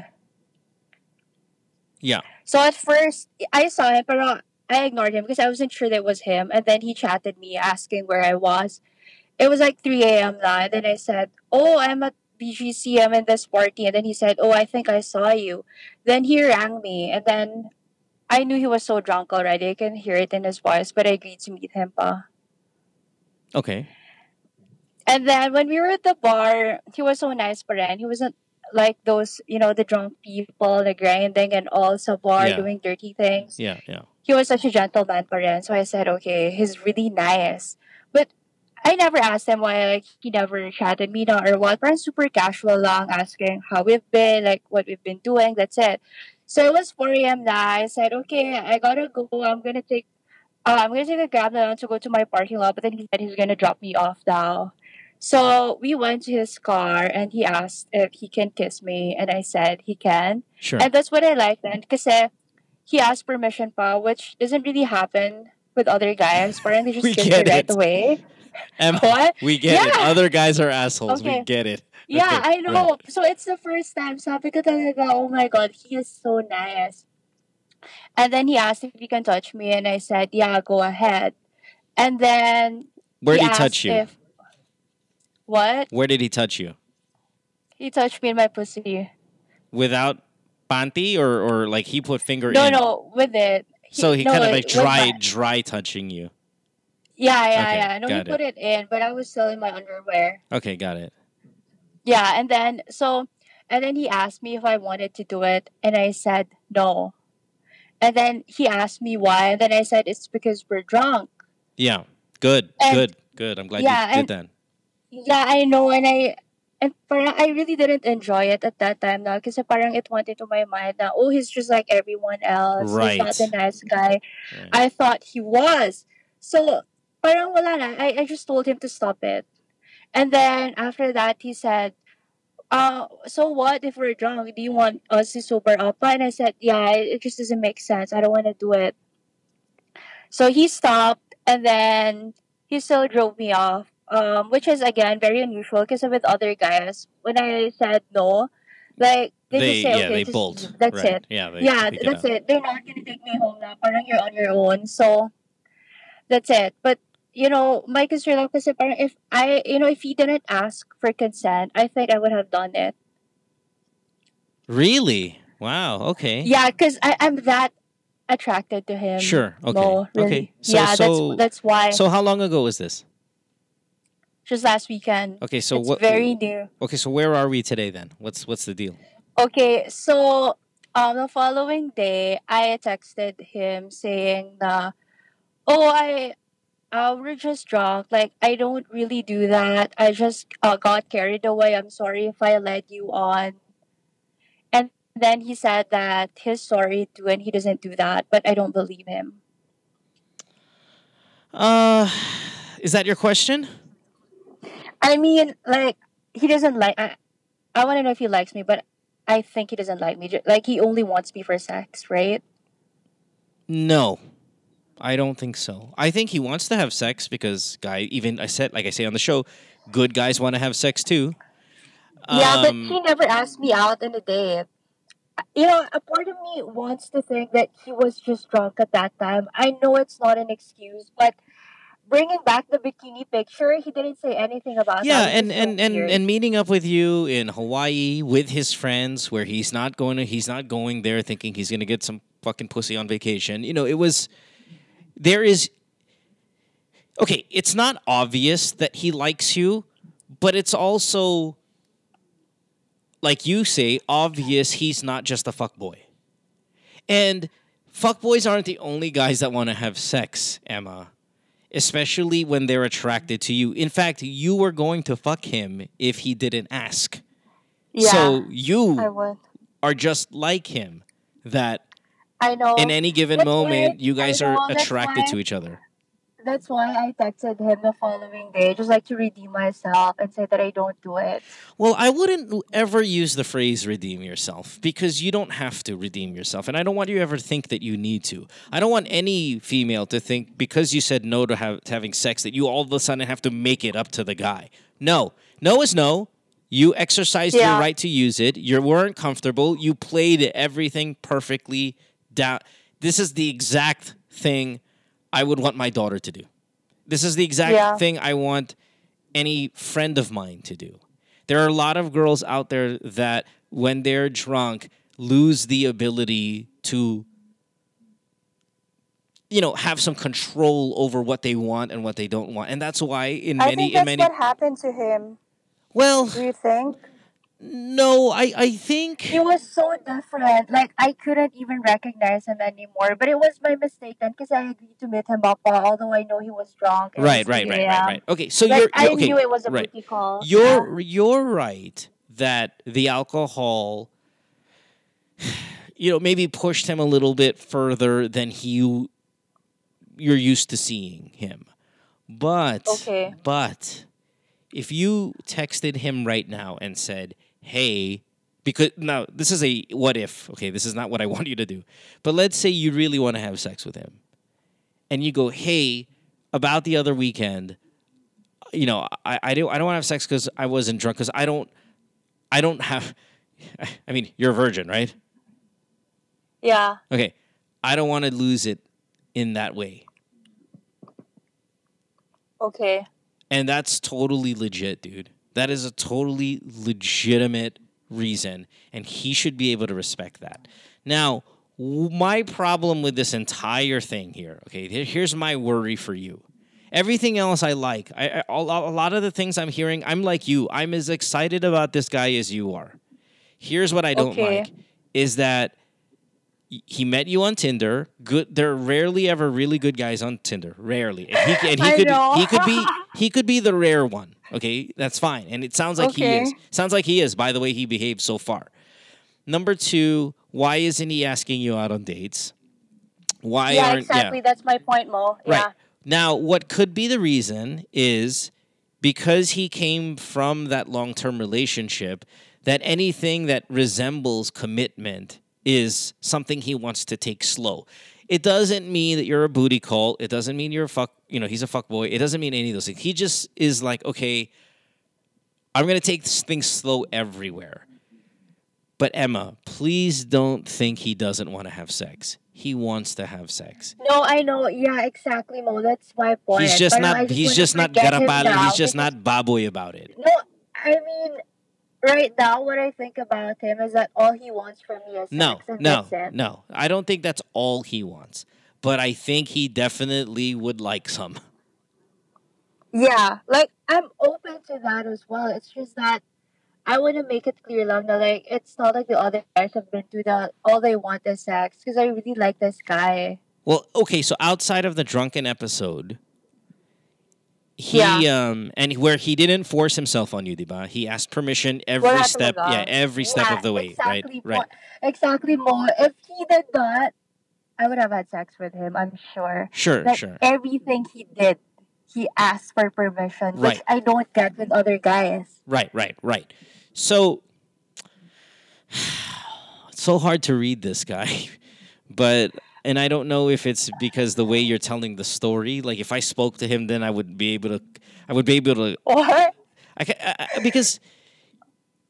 Yeah. So at first, I saw him, pero I ignored him because I wasn't sure that it was him. And then he chatted me asking where I was. It was like 3 a.m. na. And then I said, Oh, I'm at BGC. I'm in this party. And then he said, Oh, I think I saw you. Then he rang me. And then I knew he was so drunk already. I can hear it in his voice. But I agreed to meet him pa. Okay. And then when we were at the bar, he was so nice pa rin. He wasn't like those, you know, the drunk people, the grinding and all sa bar Yeah. doing dirty things. Yeah, yeah. he was such a gentleman pa rin. So I said, okay, he's really nice. I never asked him why like he never chatted me na or what. Parang super casual lang, asking how we've been, like what we've been doing. That's it. So it was 4 a.m. na. I said, okay, I gotta go. I'm gonna take, uh, I'm gonna take a na lang to go to my parking lot. But then he said he's gonna drop me off now. So we went to his car and he asked if he can kiss me, and I said he can. Sure. And that's what I like then, because he asked permission pa, which doesn't really happen with other guys. They just [laughs] kiss get right away. [laughs] Em, What? we get it. Other guys are assholes. Okay. We get it. [laughs] Yeah, Okay, I know. So it's the first time. Sabi ko talaga, oh my God, he is so nice. And then he asked if he can touch me, and I said, yeah, go ahead. And then Where did he touch you? If, what? Where did he touch you? He touched me in my pussy. Without panty or or like he put finger No, in? no, with it. So he no, kind of like dry my- dry touching you. Yeah, yeah, Okay, yeah. No, he got it. put it in, but I was still in my underwear. Okay, got it. Yeah, and then so and then he asked me if I wanted to do it and I said no. And then he asked me why and then I said it's because we're drunk. Yeah. Good. And- good. Good. I'm glad yeah, you and- did that. Yeah, I know and I and parang I really didn't enjoy it at that time na kasi parang it went into my mind na oh he's just like everyone else. He's not the nice guy. Right. I thought he was. So parang wala na. I, I just told him to stop it. And then after that he said, uh, so what if we're drunk? Do you want us to sober up? And I said, yeah, it, it just doesn't make sense. I don't want to do it. So he stopped and then he still drove me off. Um, which is again very unusual because with other guys, when I said no, like They, They- just say, yeah, okay, they just bolt. That's right. it. Yeah, yeah, it that's out. it. They're not gonna take me home now. Parang you're on your own. So that's it. But you know, my concern lang kasi parang if I, you know, if he didn't ask for consent, I think I would have done it. Really? Wow. Okay. Yeah, because I'm that attracted to him. Sure. Okay. Really. Okay. So, yeah, so, that's that's why. So how long ago was this? just last weekend. Okay. So it's what? very new. Okay. So where are we today then? What's what's the deal? Okay, so um, the following day, I texted him saying na, oh, I, uh, we're just drunk. Like, I don't really do that. I just uh, got carried away. I'm sorry if I led you on. And then he said that he's sorry too and he doesn't do that, but I don't believe him. Uh, is that your question? I mean, like, he doesn't like, I, I want to know if he likes me, but I think he doesn't like me. Like, he only wants me for sex, right? No. I don't think so. I think he wants to have sex because guy even I said like I say on the show, good guys want to have sex too. Yeah, but Um, he never asked me out on a date. You know, a part of me wants to think that he was just drunk at that time. I know it's not an excuse, but bringing back the bikini picture, he didn't say anything about yeah, that. and so and, and and meeting up with you in Hawaii with his friends, where he's not going to, he's not going there thinking he's going to get some fucking pussy on vacation. You know, it was there is okay. It's not obvious that he likes you, but it's also like you say, obvious he's not just a fuck boy. And fuckboys aren't the only guys that want to have sex, Emma especially when they're attracted to you. In fact, you were going to fuck him if he didn't ask. yeah, so you are just like him that I know. in any given That's moment why- you guys know, are attracted why- to each other. That's why I texted him the following day, just like to redeem myself and say that I don't do it. Well, I wouldn't ever use the phrase redeem yourself because you don't have to redeem yourself. And I don't want you to ever think that you need to. I don't want any female to think because you said no to, have, to having sex that you all of a sudden have to make it up to the guy. No. No is no. You exercised your right to use it. You weren't comfortable. You played everything perfectly down. This is the exact thing I would want my daughter to do. This is the exact Yeah. thing I want any friend of mine to do. There are a lot of girls out there that, when they're drunk, lose the ability to, you know, have some control over what they want and what they don't want, and that's why in I many think in many what happened to him. well, Do you think? No, I I think He was so different. Like I couldn't even recognize him anymore. But it was my mistake then because I agreed to meet him up, although I know he was drunk. right, right, right, right, right. Okay, so Like, you're, I okay. knew it was a right. booty call. You're you're right that the alcohol, [sighs] you know, maybe pushed him a little bit further than he you're used to seeing him. But Okay. but if you texted him right now and said, "Hey," because now this is a what if. Okay, this is not what I [laughs] want you to do. But let's say you really want to have sex with him, and you go, "Hey, about the other weekend." you know, I, I don't I don't want to have sex because I wasn't drunk because I don't I don't have [laughs] I mean, you're a virgin, right? Yeah. Okay. I don't want to lose it in that way. Okay. And that's totally legit, dude. That is a totally legitimate reason, and he should be able to respect that. Now, my problem with this entire thing here, okay, here's my worry for you. Everything else I like. I, I, a lot of the things I'm hearing, I'm like you. I'm as excited about this guy as you are. Here's what I don't Okay. like is that he met you on Tinder. Good. There are rarely ever really good guys on Tinder. Rarely. And he, and he [laughs] I could know. he could be [laughs] he could be the rare one. Okay, that's fine. And it sounds like he is. Sounds like he is. By the way, he behaved so far. Number two, why isn't he asking you out on dates? Why yeah, aren't exactly. That's my point, Mo. Yeah. Right. Now, what could be the reason is because he came from that long term relationship, that anything that resembles commitment is something he wants to take slow. It doesn't mean that you're a booty call. It doesn't mean you're a fuck, you know, he's a fuck boy. It doesn't mean any of those things. He just is like, okay, I'm going to take this thing slow everywhere. But Emma, please don't think he doesn't want to have sex. He wants to have sex. No, I know. Yeah, exactly, Mo. That's my point. He's just I not. He's just not forget him garapal. now He's just not baboy about it. No, I mean, right now, what I think about him is that all he wants from me is No, sex, no, no. I don't think that's all he wants. But I think he definitely would like some. Yeah, like I'm open to that as well. It's just that I want to make it clear, that like it's not like the other guys have been to that. All they want is sex because I really like this guy. Well, okay, so outside of the drunken episode, he um and where he didn't force himself on you, diba? He asked permission every step, talaga. yeah, every step Yeah, of the way, exactly, right? Right. Exactly, Mo. If he did that, I would have had sex with him. I'm sure. Sure, Like sure. everything he did, he asked for permission, which I don't get with other guys. Right, right, right. So [sighs] it's so hard to read this guy, [laughs] but and I don't know if it's because the way you're telling the story. Like if I spoke to him, then I would be able to. I would be able to. Or I, I, I- because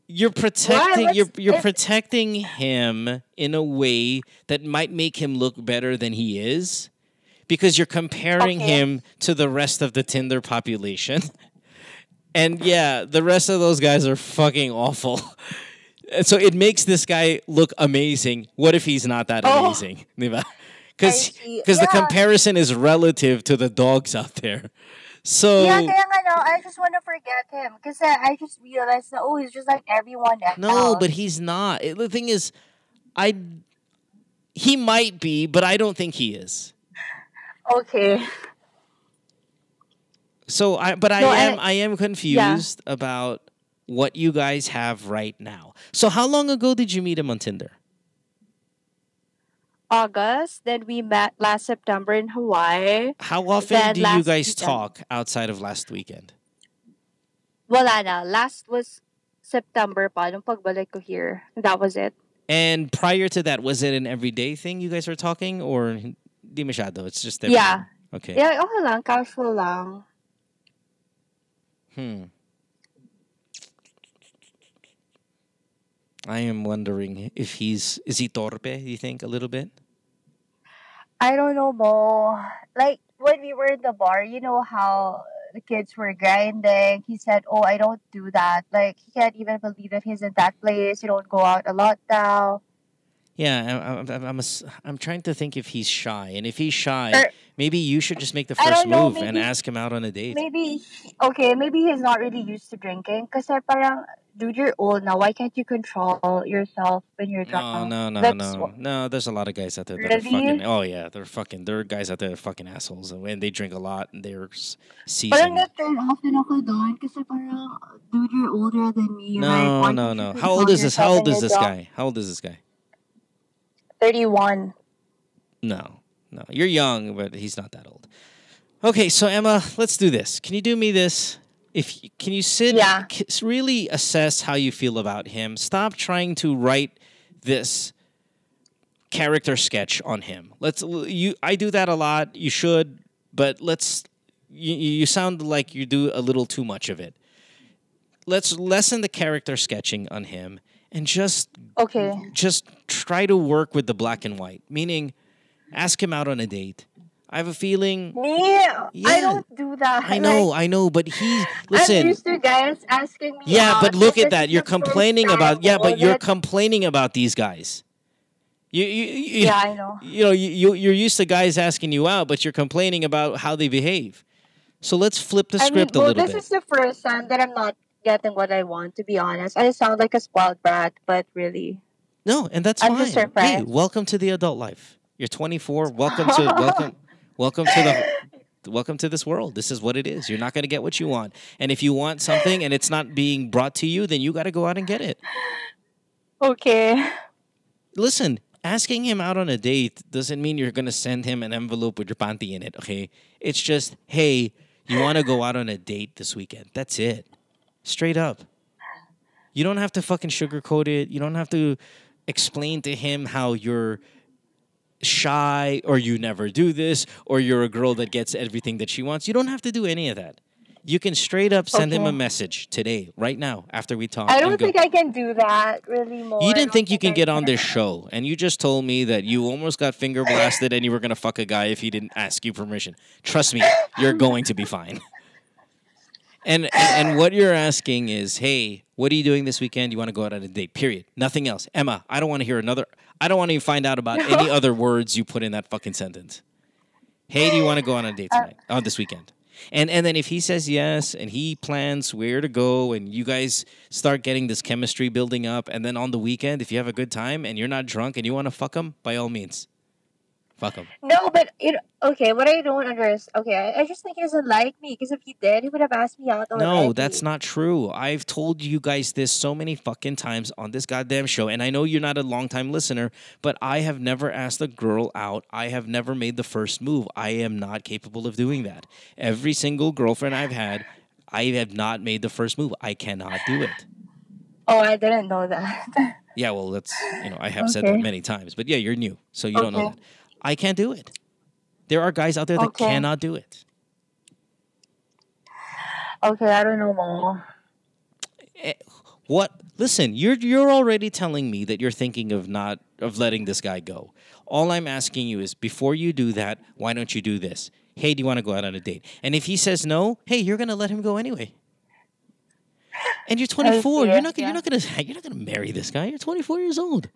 you're protecting you're you're protecting him in a way that might make him look better than he is because you're comparing Okay. him to the rest of the Tinder population. [laughs] And yeah, the rest of those guys are fucking awful. [laughs] So it makes this guy look amazing. What if he's not that Oh. amazing? Because [laughs] see. the comparison is relative to the dogs out there. So yeah, kaya nga no, I just want to forget him because I just realized that oh, he's just like everyone else. No, but he's not. It- the thing is, I he might be, but I don't think he is. okay. So I, but I No, am I- I am confused about what you guys have right now. So how long ago did you meet him on Tinder? August, then we met last September in Hawaii. How often Then do you guys weekend. talk outside of last weekend? Wala na. Last was September pa, nung pagbalik ko here. That was it. And prior to that, was it an everyday thing you guys were talking, or di masyado? It's just every Yeah. Okay. Yeah, okay lang. Casual lang. Hmm. I am wondering if he's is he torpe? You think a little bit? I don't know, Mo. Like, when we were in the bar, you know how the kids were grinding. He said, oh, I don't do that. Like, he can't even believe that he's in that place. You don't go out a lot now. Yeah, I'm, I'm, I'm, ass- I'm trying to think if he's shy, and if he's shy, Or- maybe you should just make the first know, move and ask him out on a date. Maybe, okay, maybe he's not really used to drinking. Parang, dude, you're old now. Why can't you control yourself when you're drunk? no, no, That's no, no. There's a lot of guys out there that are Really? fucking. Oh yeah, they're fucking. There are guys out there that are fucking assholes, and they drink a lot, and they're s- Parang seasoned. na-turn off din ako doon kasi parang, dude, you're older than me. No, why no, no. How old is this? How old is this guy? How old is this guy? 31. No, no. You're young, but he's not that old. Okay, so Emma, let's do this. Can you do me this? If can you sit, Yeah. really assess how you feel about him. Stop trying to write this character sketch on him. Let's you. I do that a lot. You should, but let's. You, you sound like you do a little too much of it. Let's lessen the character sketching on him and just Okay. just try to work with the black and white. Meaning, ask him out on a date. I have a feeling. Me? Yeah. I don't do that. I know, I know, but he listen. I'm used to guys asking me Yeah, but look at that. You're complaining about yeah, but you're complaining about these guys. You you, you Yeah, I know. You know, you you- you're used to guys asking you out, but you're complaining about how they behave. So let's flip the I mean, script a little this bit. This is the first time that I'm not getting what I want, to be honest. I sound like a spoiled brat, but really. No, and that's I'm fine. just Hey, welcome to the adult life. You're 24. Welcome to welcome [laughs] [laughs] welcome to the welcome to this world. This is what it is. You're not going to get what you want. And if you want something and it's not being brought to you, then you got to go out and get it. Okay. Listen, asking him out on a date doesn't mean you're going to send him an envelope with your panty in it, okay? It's just, "Hey, you want to go out on a date this weekend?" That's it. Straight up. You don't have to fucking sugarcoat it. You don't have to explain to him how you're shy or you never do this or you're a girl that gets everything that she wants. You don't have to do any of that. You can straight up send him a message today, right now, after we talk. I don't go, think I can do that really more. you didn't don't think you can I get on this show, and you just told me that you almost got finger blasted and you were gonna fuck a guy if he didn't ask you permission. Trust me, you're going to be fine. [laughs] And, and and what you're asking is, hey, what are you doing this weekend? You want to go out on a date? Period. Nothing else. Emma, I don't want to hear another. I don't want to even find out about any other words you put in that fucking sentence. Hey, do you want to go on a date uh, tonight? On this weekend? And and then if he says yes and he plans where to go and you guys start getting this chemistry building up and then on the weekend if you have a good time and you're not drunk and you want to fuck him by all means fuck him No, but it okay. What I don't understand. Okay, I, I just think he doesn't like me. Because if he did, he would have asked me out. no that's not true i've told you guys this so many fucking times on this goddamn show and i know you're not a long-time listener but i have never asked a girl out i have never made the first move i am not capable of doing that every single girlfriend i've had i have not made the first move i cannot do it Oh, I didn't know that. [laughs] Yeah, well, that's you know I have said that many times, but yeah, you're new, so you don't know that. I can't do it. There are guys out there that Okay. cannot do it. okay, I don't know, Mo. Eh, What? Listen, you're you're already telling me that you're thinking of not of letting this guy go. All I'm asking you is before you do that, why don't you do this? Hey, do you want to go out on a date? And if he says no, hey, you're gonna let him go anyway. And you're 24. You're not gonna, yeah. you're not gonna [laughs] you're not gonna marry this guy. You're 24 years old.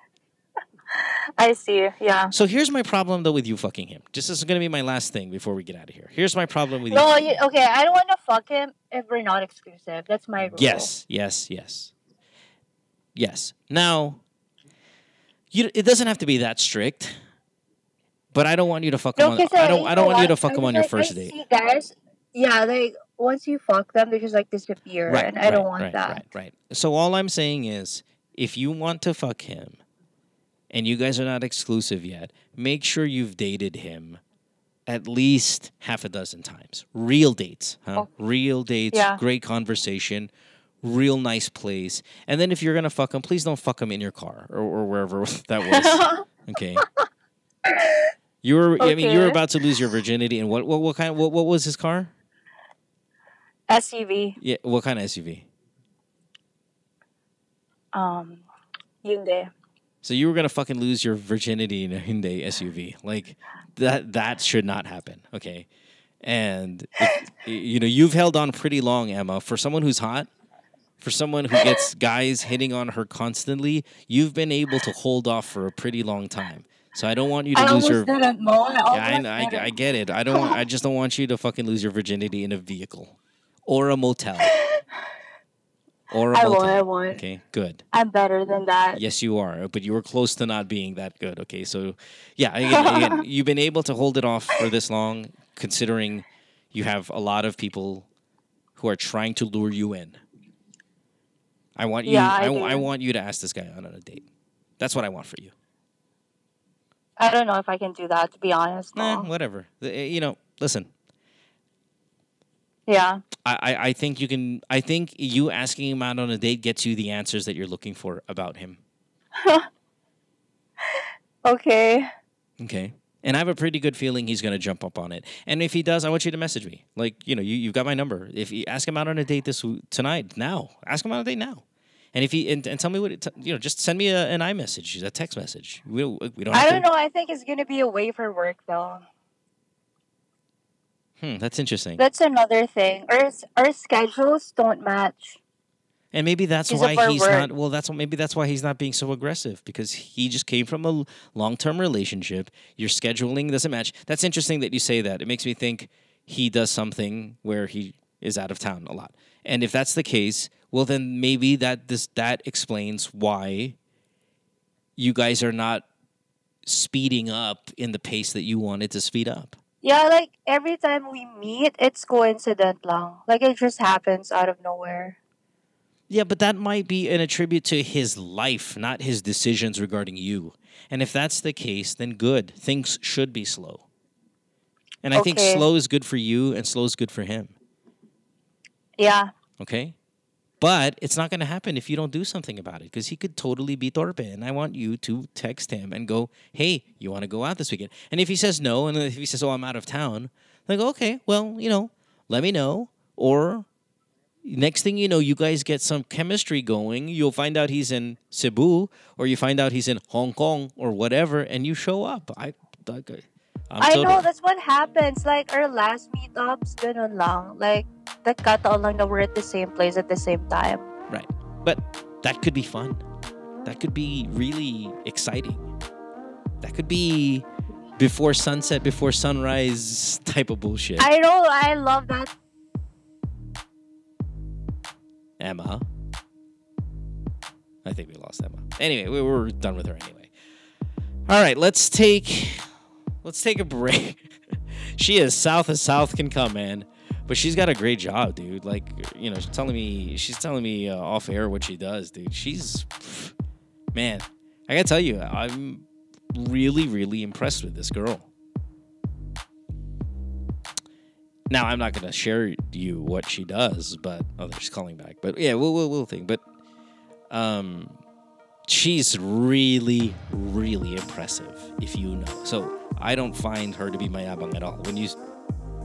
I see. Yeah. So here's my problem though with you fucking him. Just this is gonna be my last thing before we get out of here. Here's my problem with you. No, okay. I don't want to fuck him if we're not exclusive. That's my rule. Yes, yes, yes, yes. Now, you, it doesn't have to be that strict, but I don't want you to fuck him. On, because I don't. I don't want you to fuck I him on your like, first I date. See guys, yeah, like once you fuck them, they just like disappear, Right, and I don't right, want right, that. Right, right. So all I'm saying is, if you want to fuck him, and you guys are not exclusive yet, make sure you've dated him at least half a dozen times. Real dates, huh? Real dates, Yeah. great conversation, real nice place. And then if you're gonna fuck him, please don't fuck him in your car or, or wherever [laughs] that was. [laughs] okay. You were. okay. I mean, you were about to lose your virginity. And what? What? What kind? What? What was his car? SUV, Yeah. What kind of SUV? um, Hyundai. So you were gonna fucking lose your virginity in a Hyundai SUV. Like that. That should not happen. Okay. And if, you know you've held on pretty long, Emma. For someone who's hot, for someone who gets guys hitting on her constantly, you've been able to hold off for a pretty long time. So I don't want you to I lose your. didn't, Mo. I Yeah, I, I. I get it. I don't. Want, I just don't want you to fucking lose your virginity in a vehicle, or a motel, [laughs] or a I won't. I won't. Okay, good. I'm better than that. Yes, you are, but you were close to not being that good. Okay, so yeah, again, again, [laughs] you've been able to hold it off for this long, considering you have a lot of people who are trying to lure you in. I want you. Yeah, I I, I want you to ask this guy on a date. That's what I want for you. I don't know if I can do that. To be honest, Eh, whatever. Eh, You know, listen. Yeah. I, I, think you can. I think you asking him out on a date gets you the answers that you're looking for about him. [laughs] Okay. Okay. And I have a pretty good feeling he's going to jump up on it. And if he does, I want you to message me. Like, you know, you, you've got my number. If you ask him out on a date this tonight, now, ask him out on a date now. And if he, and, and tell me what, it, you know, just send me a, an iMessage, a text message. We we don't have I don't to, know. I think it's gonna be away for work though. Hmm, that's interesting. That's another thing. Our our schedules don't match. And maybe that's why he's work. not. Well, that's maybe that's why he's not being so aggressive because he just came from a long term relationship. Your scheduling doesn't match. That's interesting that you say that. It makes me think he does something where he is out of town a lot. And if that's the case, well, then maybe that this that explains why you guys are not speeding up in the pace that you wanted to speed up. Yeah, like every time we meet, it's coincident lang. Like it just happens out of nowhere. Yeah, but that might be an attribute to his life, not his decisions regarding you. And if that's the case, then good. Things should be slow. And I think slow is good for you and slow is good for him. Yeah. Okay? But it's not going to happen if you don't do something about it because he could totally be torpe. And I want you to text him and go, hey, you want to go out this weekend? And if he says no, and if he says, oh, I'm out of town, like, okay, well, you know, let me know. or next thing you know, you guys get some chemistry going. You'll find out he's in Cebu, or you find out he's in Hong Kong, or whatever, and you show up. I, I, I tot- know, that's what happens. Like, our last meetups, ganun lang. Like, nagkataon lang na we're at the same place at the same time. Right. But that could be fun. That could be really exciting. That could be before sunset, before sunrise type of bullshit. I know, I love that. Emma. I think we lost Emma. Anyway, we we're done with her anyway. All right, let's take let's take a break. [laughs] she is south as south can come, man. But she's got a great job, dude. Like, you know, she's telling me she's telling me uh, off air what she does, dude. She's [sighs] man, I got to tell you, I'm really really impressed with this girl. Now I'm not gonna share you what she does, but oh, they're calling back. But yeah, we'll we'll, we'll think. But um, she's really really impressive, if you know. So I don't find her to be mayabang at all. When you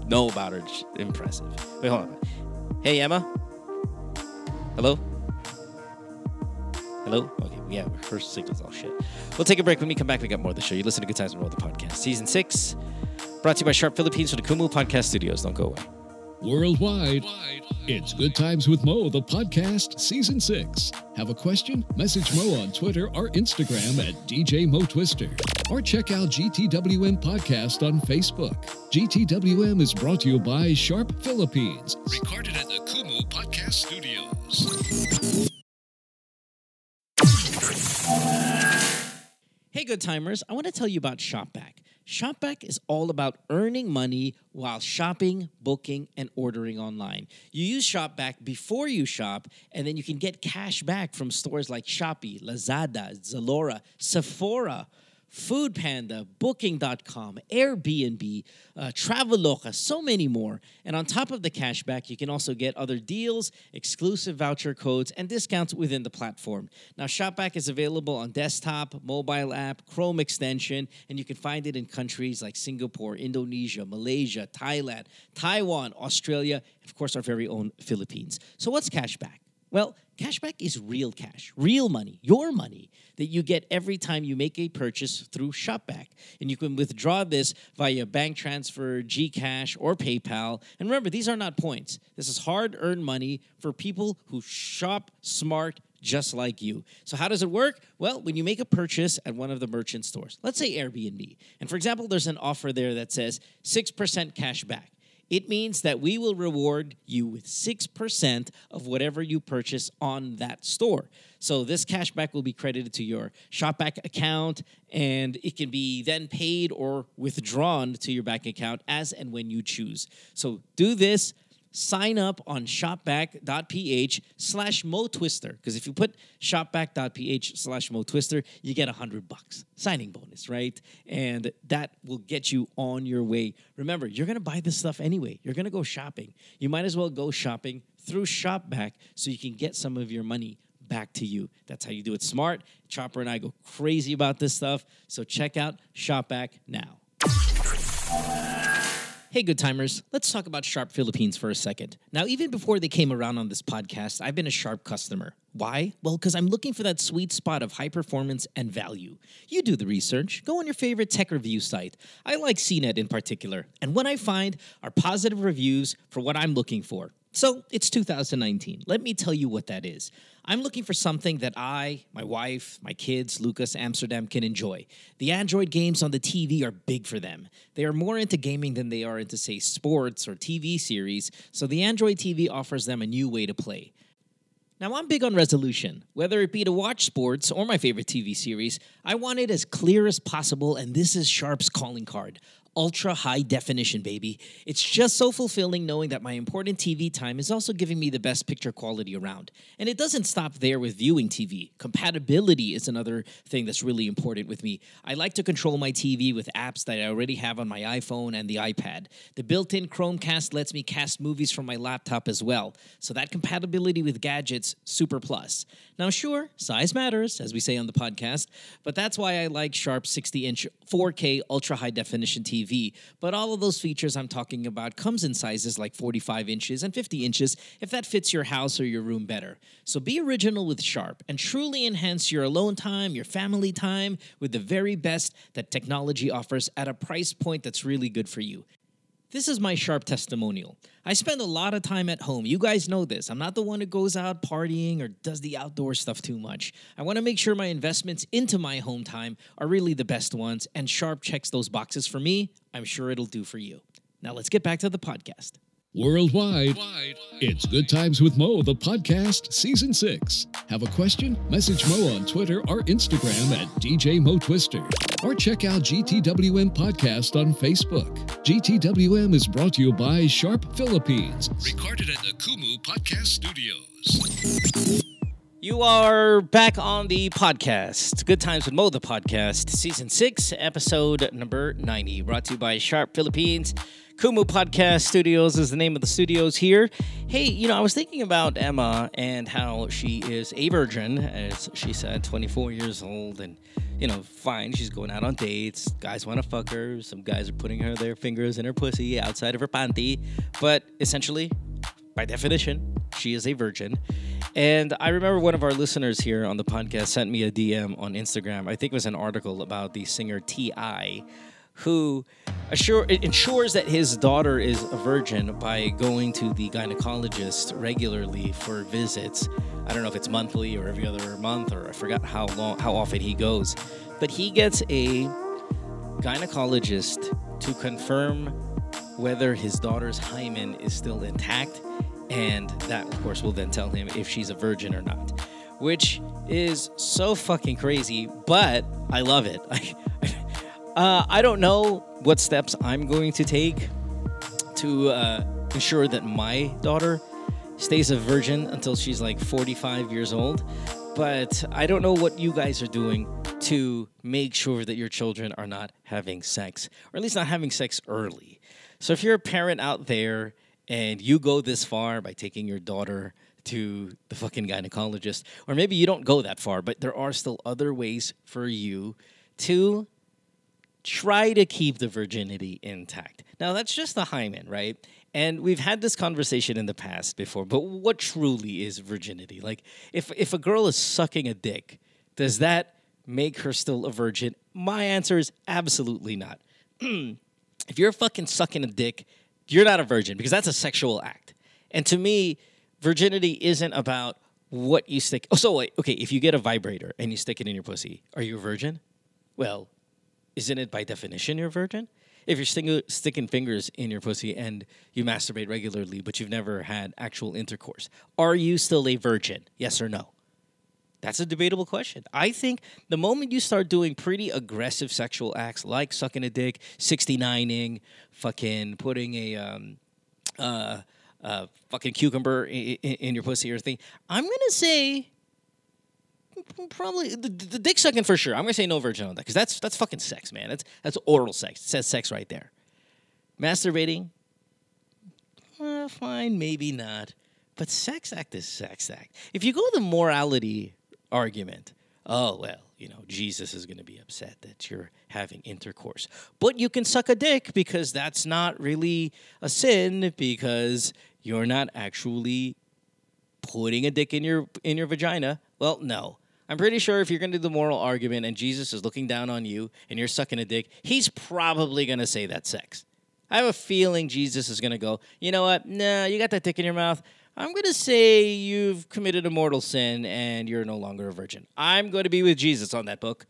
know about her, she's impressive. Wait, hold on. Hey Emma. Hello. Hello. Okay. Yeah, her signal's all shit. We'll take a break. When we come back, we got more of the show. You listen to Good Times and Roll the podcast, season six. Brought to you by Sharp Philippines from the Kumu Podcast Studios. Don't go away. Worldwide, it's Good Times with Mo, the podcast, season six. Have a question? Message Mo on Twitter or Instagram at DJ Mo Twister. Or check out GTWM Podcast on Facebook. GTWM is brought to you by Sharp Philippines, recorded at the Kumu Podcast Studios. Hey, good timers, I want to tell you about Shopback. Shopback is all about earning money while shopping, booking, and ordering online. You use Shopback before you shop, and then you can get cash back from stores like Shopee, Lazada, Zalora, Sephora. Food Panda, Booking.com, Airbnb, uh, Traveloka, so many more. And on top of the cashback, you can also get other deals, exclusive voucher codes, and discounts within the platform. Now, Shopback is available on desktop, mobile app, Chrome extension, and you can find it in countries like Singapore, Indonesia, Malaysia, Thailand, Taiwan, Australia, of course, our very own Philippines. So, what's cashback? Well, cashback is real cash, real money, your money that you get every time you make a purchase through Shopback. And you can withdraw this via bank transfer, Gcash, or PayPal. And remember, these are not points. This is hard earned money for people who shop smart just like you. So, how does it work? Well, when you make a purchase at one of the merchant stores, let's say Airbnb, and for example, there's an offer there that says 6% cash back. It means that we will reward you with 6% of whatever you purchase on that store. So this cashback will be credited to your Shopback account and it can be then paid or withdrawn to your bank account as and when you choose. So do this sign up on shopback.ph slash motwister because if you put shopback.ph slash motwister you get a hundred bucks. Signing bonus right? And that will get you on your way. Remember you're going to buy this stuff anyway. You're going to go shopping. You might as well go shopping through shopback so you can get some of your money back to you. That's how you do it smart. Chopper and i go crazy about this stuff. So check out shopback now Hey, good timers. Let's talk about Sharp Philippines for a second. Now, even before they came around on this podcast, I've been a Sharp customer. Why? Well, because I'm looking for that sweet spot of high performance and value. You do the research, go on your favorite tech review site. I like CNET in particular, and what I find are positive reviews for what I'm looking for. So it's 2019. Let me tell you what that is. I'm looking for something that I, my wife, my kids, Lucas, Amsterdam can enjoy. The Android games on the TV are big for them. They are more into gaming than they are into, say, sports or TV series, so the Android TV offers them a new way to play. Now, I'm big on resolution. Whether it be to watch sports or my favorite TV series, I want it as clear as possible, and this is Sharp's calling card ultra high definition, baby. It's just so fulfilling knowing that my important TV time is also giving me the best picture quality around. And it doesn't stop there with viewing TV. Compatibility is another thing that's really important with me. I like to control my TV with apps that I already have on my iPhone and the iPad. The built in Chromecast lets me cast movies from my laptop as well. So that compatibility with gadgets, super plus. Now, sure, size matters, as we say on the podcast, but that's why I like Sharp 60 inch 4K ultra high definition TV TV. But all of those features I'm talking about comes in sizes like 45 inches and 50 inches if that fits your house or your room better. So be original with Sharp and truly enhance your alone time, your family time with the very best that technology offers at a price point that's really good for you. This is my sharp testimonial. I spend a lot of time at home. You guys know this. I'm not the one who goes out partying or does the outdoor stuff too much. I want to make sure my investments into my home time are really the best ones, and Sharp checks those boxes for me. I'm sure it'll do for you. Now let's get back to the podcast. Worldwide, it's Good Times with Mo, the podcast, season six. Have a question? Message Mo on Twitter or Instagram at DJ Mo Twister. Or check out GTWM Podcast on Facebook. GTWM is brought to you by Sharp Philippines, recorded at the Kumu Podcast Studios. You are back on the podcast. Good Times with Mo, the podcast, season six, episode number 90, brought to you by Sharp Philippines. Kumu Podcast Studios is the name of the studios here. Hey, you know, I was thinking about Emma and how she is a virgin, as she said, 24 years old, and, you know, fine, she's going out on dates. Guys want to fuck her. Some guys are putting her their fingers in her pussy outside of her panty. But essentially, by definition, she is a virgin. And I remember one of our listeners here on the podcast sent me a DM on Instagram. I think it was an article about the singer T.I., who assure, ensures that his daughter is a virgin by going to the gynecologist regularly for visits. I don't know if it's monthly or every other month, or I forgot how long, how often he goes. But he gets a gynecologist to confirm whether his daughter's hymen is still intact and that of course will then tell him if she's a virgin or not which is so fucking crazy but i love it [laughs] uh, i don't know what steps i'm going to take to uh, ensure that my daughter stays a virgin until she's like 45 years old but i don't know what you guys are doing to make sure that your children are not having sex or at least not having sex early. So if you're a parent out there and you go this far by taking your daughter to the fucking gynecologist, or maybe you don't go that far, but there are still other ways for you to try to keep the virginity intact. Now, that's just the hymen, right? And we've had this conversation in the past before, but what truly is virginity? Like, if, if a girl is sucking a dick, does that make her still a virgin? My answer is absolutely not. [clears throat] if you're fucking sucking a dick you're not a virgin because that's a sexual act. And to me, virginity isn't about what you stick. Oh, so wait, okay, if you get a vibrator and you stick it in your pussy, are you a virgin? Well, isn't it by definition you're a virgin? If you're sting- sticking fingers in your pussy and you masturbate regularly, but you've never had actual intercourse, are you still a virgin? Yes or no? That's a debatable question. I think the moment you start doing pretty aggressive sexual acts like sucking a dick, 69ing, fucking putting a um, uh, uh, fucking cucumber in, in, your pussy or thing, I'm going to say probably the, the dick sucking for sure. I'm to say no virgin on that because that's, that's fucking sex, man. That's, that's oral sex. It says sex right there. Masturbating, uh, fine, maybe not. But sex act is sex act. If you go the morality argument. Oh, well, you know, Jesus is to be upset that you're having intercourse. But you can suck a dick because that's not really a sin because you're not actually putting a dick in your in your vagina. Well, no. I'm pretty sure if you're going to do the moral argument and Jesus is looking down on you and you're sucking a dick, he's probably going to say that's sex. I have a feeling Jesus is going to go, you know what? Nah, you got that dick in your mouth. I'm going to say you've committed a mortal sin and you're no longer a virgin. I'm going to be with Jesus on that book.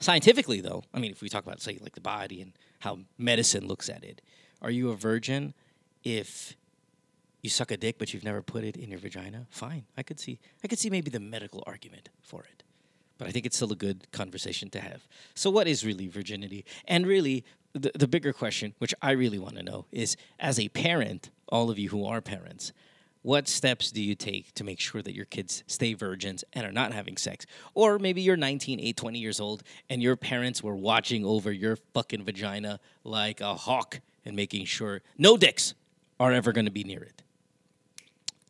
Scientifically, though, I mean, if we talk about, say, like the body and how medicine looks at it, are you a virgin if you suck a dick but you've never put it in your vagina? Fine. I could see I could see maybe the medical argument for it. But I think it's still a good conversation to have. So what is really virginity? And really the, the bigger question, which I really want to know, is as a parent, all of you who are parents, what steps do you take to make sure that your kids stay virgins and are not having sex? Or maybe you're 19, 8, 20 years old and your parents were watching over your fucking vagina like a hawk and making sure no dicks are ever going to be near it.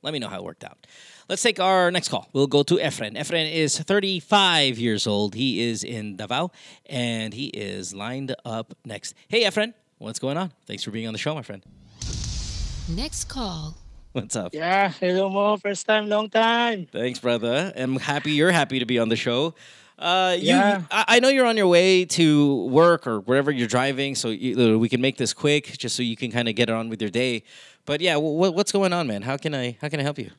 Let me know how it worked out. Let's take our next call. We'll go to Efren. Efren is 35 years old. He is in Davao, and he is lined up next. Hey, Efren, what's going on? Thanks for being on the show, my friend. Next call. What's up? Yeah, hello mo. First time, long time. Thanks, brother. I'm happy you're happy to be on the show. Uh, you, Yeah. I, I know you're on your way to work or wherever you're driving, so you, we can make this quick, just so you can kind of get on with your day. But yeah, wh- what's going on, man? How can I how can I help you?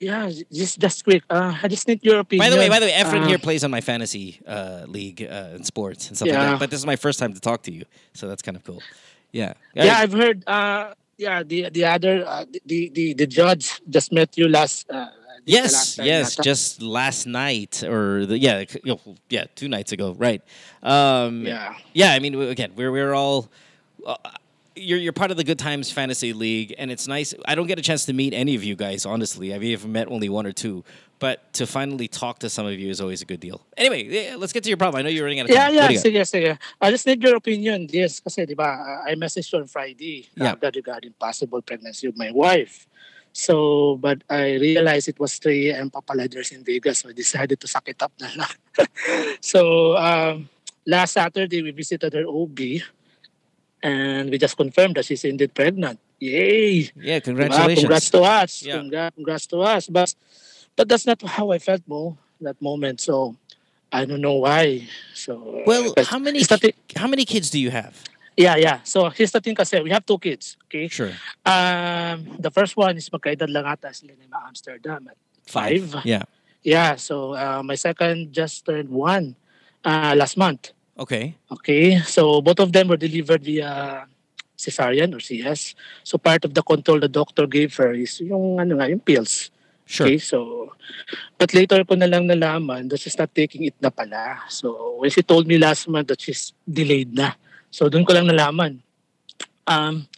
Yeah, just just quick. Uh, I just need your opinion. By the way, by the way, Efren Uh, here plays on my fantasy uh, league uh, in sports and stuff like Yeah. that. But this is my first time to talk to you, so that's kind of cool. Yeah. Yeah, I've heard. Uh, yeah, the the other uh, the, the the judge just met you last. Uh, Yes, last yes, just last night or the yeah, know, yeah, two nights ago, right? Um, Yeah. yeah. I mean, again, we're we're all. Uh, you're you're part of the Good Times Fantasy League, and it's nice. I don't get a chance to meet any of you guys, honestly. I've even met only one or two, but to finally talk to some of you is always a good deal. Anyway, yeah, let's get to your problem. I know you're running out of Yeah, time. yeah, What do you got? sige, sige. I just need your opinion. Yes, kasi di ba, uh, I messaged you on Friday Yeah. uh, regarding possible pregnancy of my wife. So, but I realized it was 3 a.m. papala there's in Vegas, so I decided to suck it up na lang. [laughs] so, um, last Saturday, we visited her OB, and we just confirmed that she's indeed pregnant. Yay! Yeah, Diba? congratulations. Congrats to us. Yeah. Congrats, congrats to us. But but that's not how I felt, Mo, that moment. So I don't know why. So Well, how many how many kids do you have? yeah, yeah. So here's the thing kasi, we have two kids, okay? Sure. Um, the first one is magkaedad lang ata sila ni Amsterdam at five. Yeah. Yeah, so uh, my second just turned one uh, last month. Okay. Okay, so both of them were delivered via cesarean or CS. So part of the control the doctor gave her is yung ano nga, yung pills. Sure. Okay, so but later ko na lang nalaman that she's not taking it na pala. So when she told me last month that she's delayed na. So doon ko lang nalaman. Um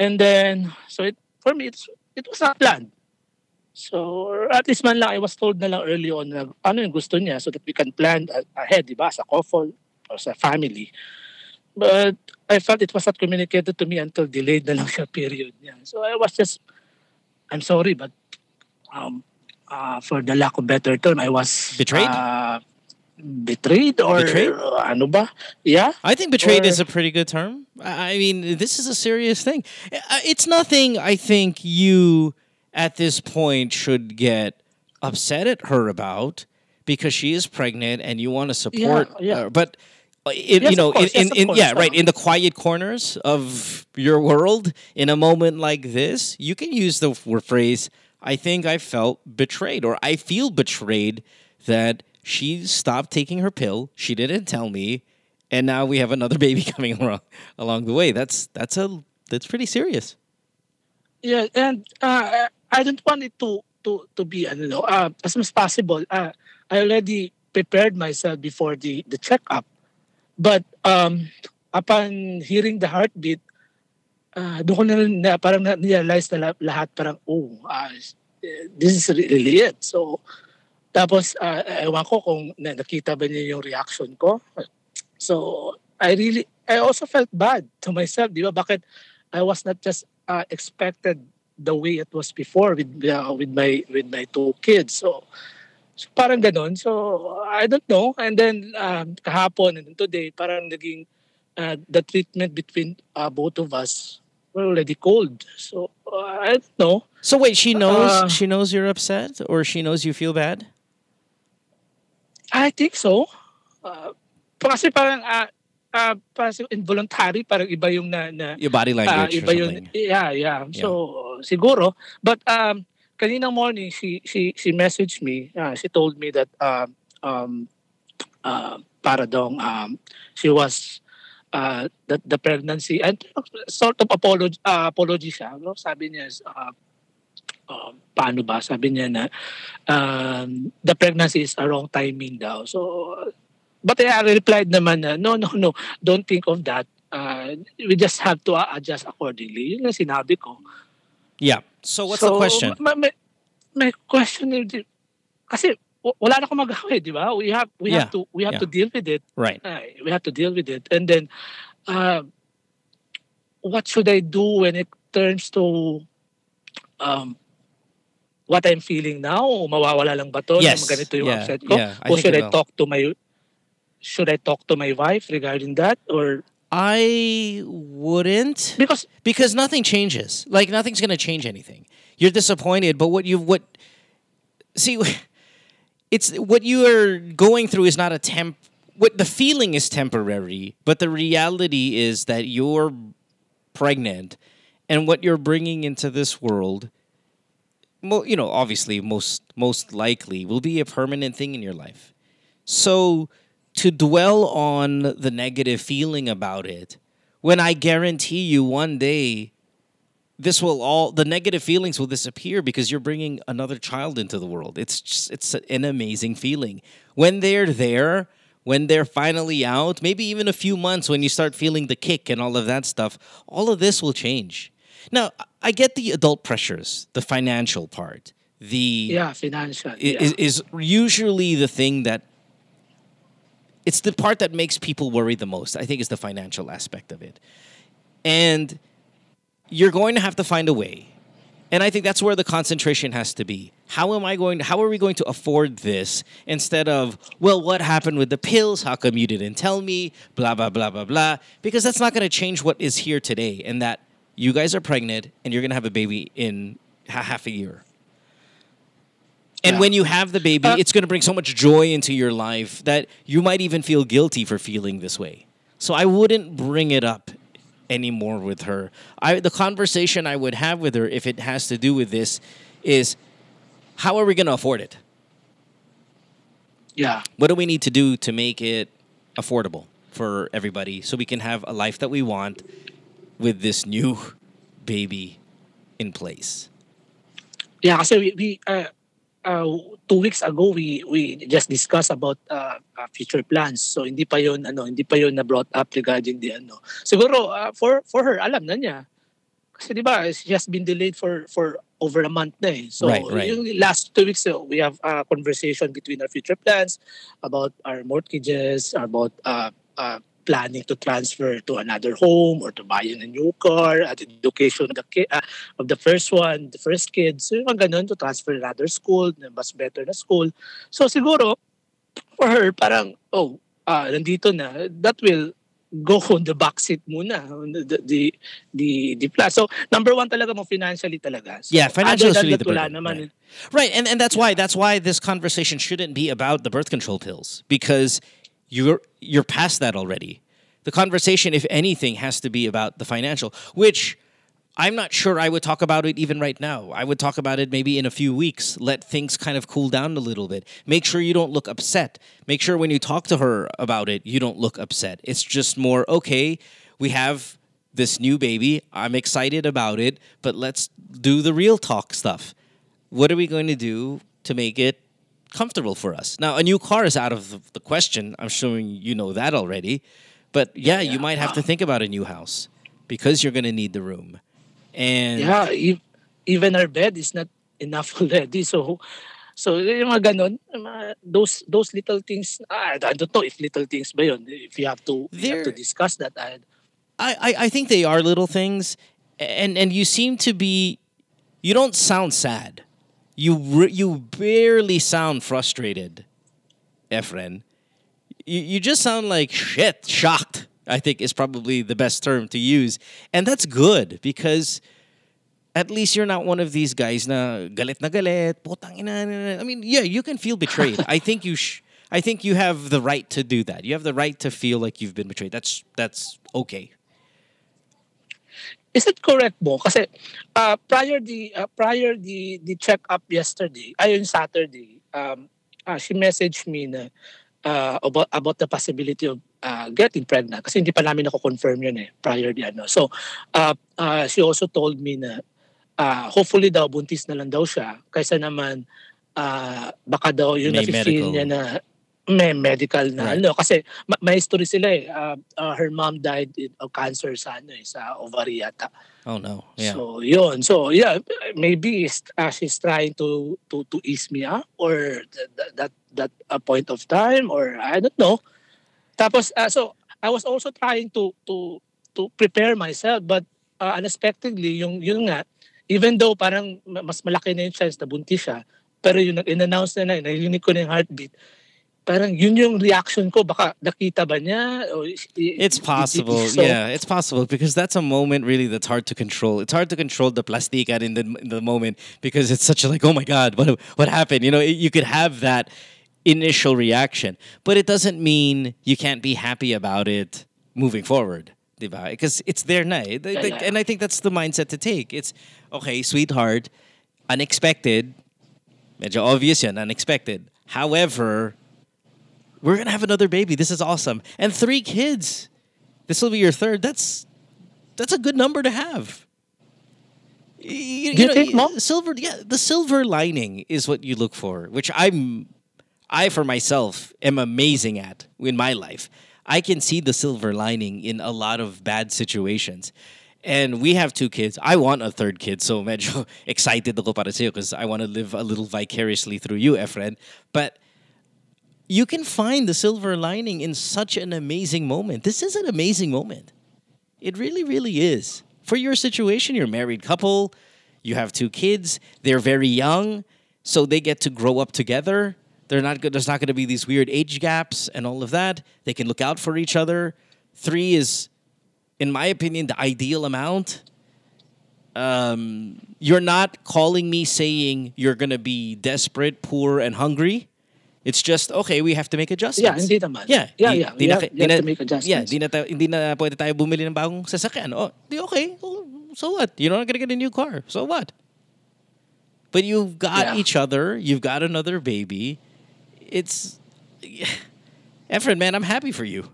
and then so it for me it's it was not planned. So at least man lang I was told na lang early on na ano yung gusto niya so that we can plan ahead, di ba, sa couple or sa family. But I felt it was not communicated to me until delayed na lang siya period niya. So I was just, I'm sorry, but um, uh, for the lack of better term, I was Betrayed? Uh, betrayed or Betrayed? ano ba? Yeah. I think betrayed Or- is a pretty good term. I I mean, this is a serious thing. Uh, It's nothing I think you at this point should get upset at her about because she is pregnant and you want to support yeah. her. But uh, in, Yes, you know, in, yes, of in, yeah, right, in the quiet corners of your world, in a moment like this, you can use the phrase, I think I felt betrayed or I feel betrayed that she stopped taking her pill. She didn't tell me. And now we have another [laughs] baby coming along along the way. That's that's a that's pretty serious. Yeah, and uh, I don't want it to to to be ano no, uh, as much as possible. Uh, I already prepared myself before the the checkup, but um, upon hearing the heartbeat, uh, doon ko na, parang na realize na lahat parang oh, uh, this is really it. So tapos uh, ewan ko kung na, nakita ba niya yung reaction ko. So I really I also felt bad to myself, di ba? Bakit I was not just uh, expected the way it was before with uh, with my with my two kids. So, so parang ganun. So I don't know. And then um, kahapon and today parang naging uh, the treatment between uh, both of us were already cold. So uh, I don't know. So wait, she knows Uh, she knows you're upset or she knows you feel bad? I think so. Uh, kasi parang uh, uh, parang involuntary, parang iba yung na, na Your body language or iba yun. something. Yeah, yeah. So siguro, but um kaninang morning she she she messaged me. Uh, she told me that um um uh, para dong um she was uh that the pregnancy and sort of apology uh, apology siya. No sabi niya uh, uh, paano ba? Sabi niya na um, the pregnancy is a wrong timing daw. So but I replied naman na no no no don't think of that. Uh, we just have to uh, adjust accordingly. Yun ang sinabi ko. Yeah. So what's the question? my, my, my question is kasi wala na akong magawa di ba we have we have Yeah, to we have yeah. to deal with it Right. uh, we have to deal with it and then uh, what should I do when it turns to um what I'm feeling now? O mawawala lang ba to? Yes. Ganito yung Yeah, upset ko? yeah, I o should I will. talk to my should I talk to my wife regarding that or I wouldn't because because nothing changes. Like nothing's going to change anything. You're disappointed, but what you what see [laughs] it's what you are going through is not a temp what the feeling is temporary, but the reality is that you're pregnant and what you're bringing into this world mo- you know, obviously most most likely will be a permanent thing in your life. So to dwell on the negative feeling about it, when I guarantee you one day this will all the negative feelings will disappear because you're bringing another child into the world. It's just it's an amazing feeling. When they're there, when they're finally out, maybe even a few months when you start feeling the kick and all of that stuff, all of this will change. Now, I get the adult pressures, the financial part. The yeah, financial. yeah. is, is usually the thing that it's the part that makes people worry the most. I think is the financial aspect of it. And you're going to have to find a way. And I think that's where the concentration has to be. How am I going to, how are we going to afford this instead of, well, what happened with the pills? How come you didn't tell me? Blah, blah, blah, blah, blah. Because that's not going to change what is here today and that you guys are pregnant and you're going to have a baby in ha- half a year. And Yeah. when you have the baby, Uh, it's going to bring so much joy into your life that you might even feel guilty for feeling this way. So I wouldn't bring it up anymore with her. I the conversation I would have with her if it has to do with this is how are we going to afford it? yeah. What do we need to do to make it affordable for everybody so we can have a life that we want with this new baby in place? Yeah, kasi we, we uh, uh, two weeks ago we we just discussed about uh, uh, future plans. So hindi pa yon ano, hindi pa yon na brought up regarding the ano. Siguro uh, for for her alam na niya. Kasi di ba, she has been delayed for for over a month na eh. So Right, right. yung last two weeks uh, we have a conversation between our future plans about our mortgages, about uh, uh, planning to transfer to another home or to buy a new car, at education of the ki- uh, of the first one, the first kid. So yung ganun, to transfer another school, na mas better na school. So siguro, for her, parang, oh, ah, nandito na, that will go [laughs] on the backseat muna, on the, the, the, the, plan. So, number one talaga mo, financially talaga. So, Yeah, financial is really that, wala burden, naman. right. Right, and, and that's why that's why this conversation shouldn't be about the birth control pills because you're you're past that already. The conversation, if anything, has to be about the financial, which I'm not sure I would talk about it even right now. I would talk about it maybe in a few weeks. Let things kind of cool down a little bit. Make sure you don't look upset. Make sure when you talk to her about it, you don't look upset. It's just more, okay, we have this new baby. I'm excited about it, but let's do the real talk stuff. What are we going to do to make it comfortable for us? Now, a new car is out of the question. I'm sure you know that already. But yeah, you might have to think about a new house because you're going to need the room. And Yeah, even our bed is not enough [laughs] already. So, so yung mga ganun, yung mga- those those little things, ah, I don't know if little things ba yun. If you have to, you have to discuss that. I, I, I think they are little things, and and you seem to be, you don't sound sad, you re- you barely sound frustrated, Efren. You you just sound like shit, shocked. I think is probably the best term to use, and that's good because. At least you're not one of these guys na galit na galit, putang ina. na- na- I mean, yeah, you can feel betrayed. [laughs] I think you sh- I think you have the right to do that. You have the right to feel like you've been betrayed. That's that's okay. Is it correct mo? Kasi uh, prior the uh, prior the the check up yesterday, ayun Saturday, um, uh, she messaged me na uh, about about the possibility of uh, getting pregnant kasi hindi pa namin ako-confirm yun eh prior the ano. So uh, uh, she also told me na uh, hopefully daw buntis na lang daw siya kaysa naman uh, baka daw May nafe-feel medical. niya na may medical na Right. ano kasi ma- may history sila eh uh, uh, her mom died in- of cancer sa ano eh sa ovary yata Oh no. Yeah. so yun so yeah maybe uh, she's trying to to to ease me up or th- th- that that a point of time or I don't know tapos uh, so I was also trying to to to prepare myself but uh, unexpectedly yung yun nga even though parang ma- mas malaki na yung chance na buntis siya, pero yung nag-announce na na, narinig ko na yung heartbeat, parang yun yung reaction ko. Baka nakita ba niya? O, i- i- It's possible. so- yeah, it's possible because that's a moment really that's hard to control. It's hard to control the plastikan in the in the moment because it's such a like, oh my god, what what happened? You know, you could have that initial reaction, but it doesn't mean you can't be happy about it moving forward. diba? Because it's there na. The- the- yeah. And I think that's the mindset to take. It's okay, sweetheart, unexpected. Medyo obvious yan, unexpected. However, we're gonna have another baby. This is awesome. And three kids. This will be your third. That's that's a good number to have. Y- Do you think, Mom? silver? Yeah, the silver lining is what you look for, which I'm, I for myself am amazing at in my life. I can see the silver lining in a lot of bad situations. And we have two kids. I want a third kid, so medyo [laughs] excited to ako para sa'yo because I want to live a little vicariously through you, Efren. But you can find the silver lining in such an amazing moment. This is an amazing moment. It really, really is. For your situation, you're a married couple, you have two kids, they're very young, so they get to grow up together. They're not there's not going to be these weird age gaps and all of that. They can look out for each other. Three is, in my opinion, the ideal amount. Um, you're not calling me saying you're going to be desperate, poor, and hungry. It's just okay. We have to make adjustments. Yeah, hindi naman. Yeah, Yeah, yeah, di we na- have- di have na- to make adjustments. Yeah, di na, tayo, hindi na pwede tayo bumili ng bagong sasakyan. Oh, di okay. Oh, So what? You're not gonna get a new car. So what? But you've got Yeah. each other. You've got another baby. It's, [sighs] Efren, man, I'm happy for you.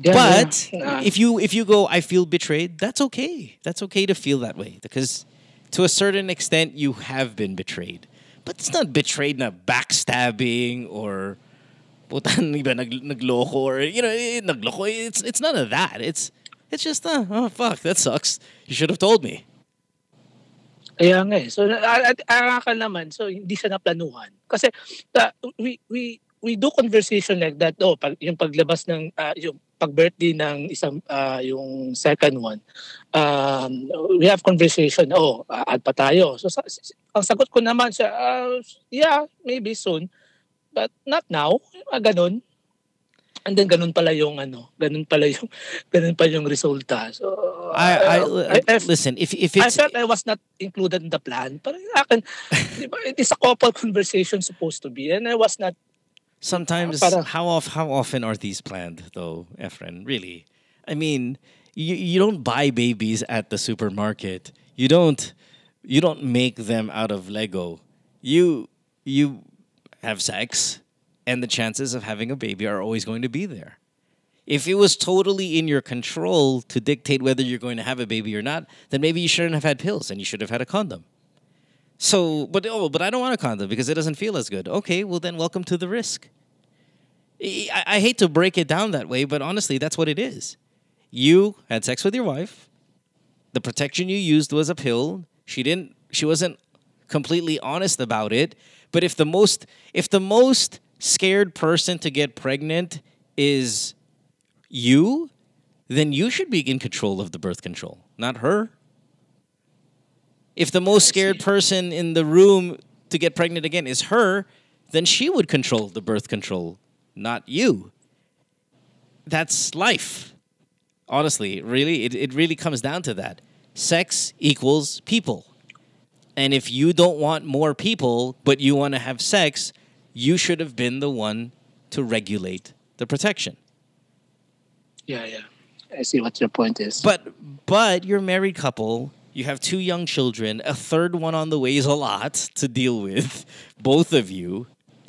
Yeah, but yeah. If you if you go, I feel betrayed. That's okay. That's okay to feel that way because, to a certain extent, you have been betrayed. But it's not betrayed na backstabbing or putan [laughs] iba nag nagloko or you know eh, nagloko. It's it's none of that. It's it's just uh, oh fuck that sucks. You should have told me. Kaya nga eh. So, at akakal naman, so hindi siya naplanuhan. Kasi, ta- we, we, we do conversation like that. Oh, pag, yung paglabas ng, ah, yung pag-birthday ng isang, ah, yung second one, um, we have conversation, oh, uh, add pa tayo. So, sa, ang sagot ko naman siya, ah, yeah, maybe soon, but not now. Ah, ganun. And then ganun pala yung ano, ganun pala yung [laughs] ganun pa yung resulta. So I, I, uh, I- I- listen. If if I it's felt I was not included in the plan. Parang akin, [laughs] di ba, it is a couple conversation supposed to be. And I was not, Sometimes, how off, how often are these planned, though, Efren? Really, I mean, you you don't buy babies at the supermarket. You don't you don't make them out of Lego. You you have sex, and the chances of having a baby are always going to be there. If it was totally in your control to dictate whether you're going to have a baby or not, then maybe you shouldn't have had pills and you should have had a condom. So, but oh, but I don't want a condom because it doesn't feel as good. Okay, well then, welcome to the risk. I, I hate to break it down that way, but honestly, that's what it is. You had sex with your wife. The protection you used was a pill. She didn't. She wasn't completely honest about it. But if the most if the most scared person to get pregnant is you, then you should be in control of the birth control, not her. If the most scared person in the room to get pregnant again is her, then she would control the birth control, not you. That's life. Honestly, really, it, it really comes down to that. Sex equals people. And if you don't want more people, but you want to have sex, you should have been the one to regulate the protection. yeah, yeah. I see what your point is. But but you're a married couple. You have two young children. A third one on the way is a lot to deal with. Both of you,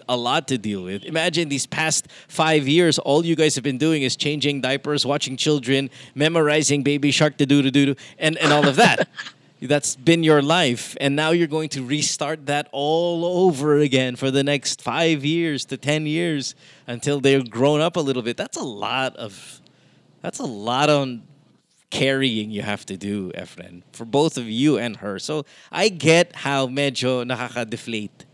a lot to deal with. Imagine these past five years, all you guys have been doing is changing diapers, watching children, memorizing Baby Shark to do to do and and all of that. [laughs] That's been your life, and now you're going to restart that all over again for the next five years to ten years until they're grown up a little bit. That's a lot of that's a lot on carrying you have to do, Efren, for both of you and her. So I get how medyo nakaka-deflate.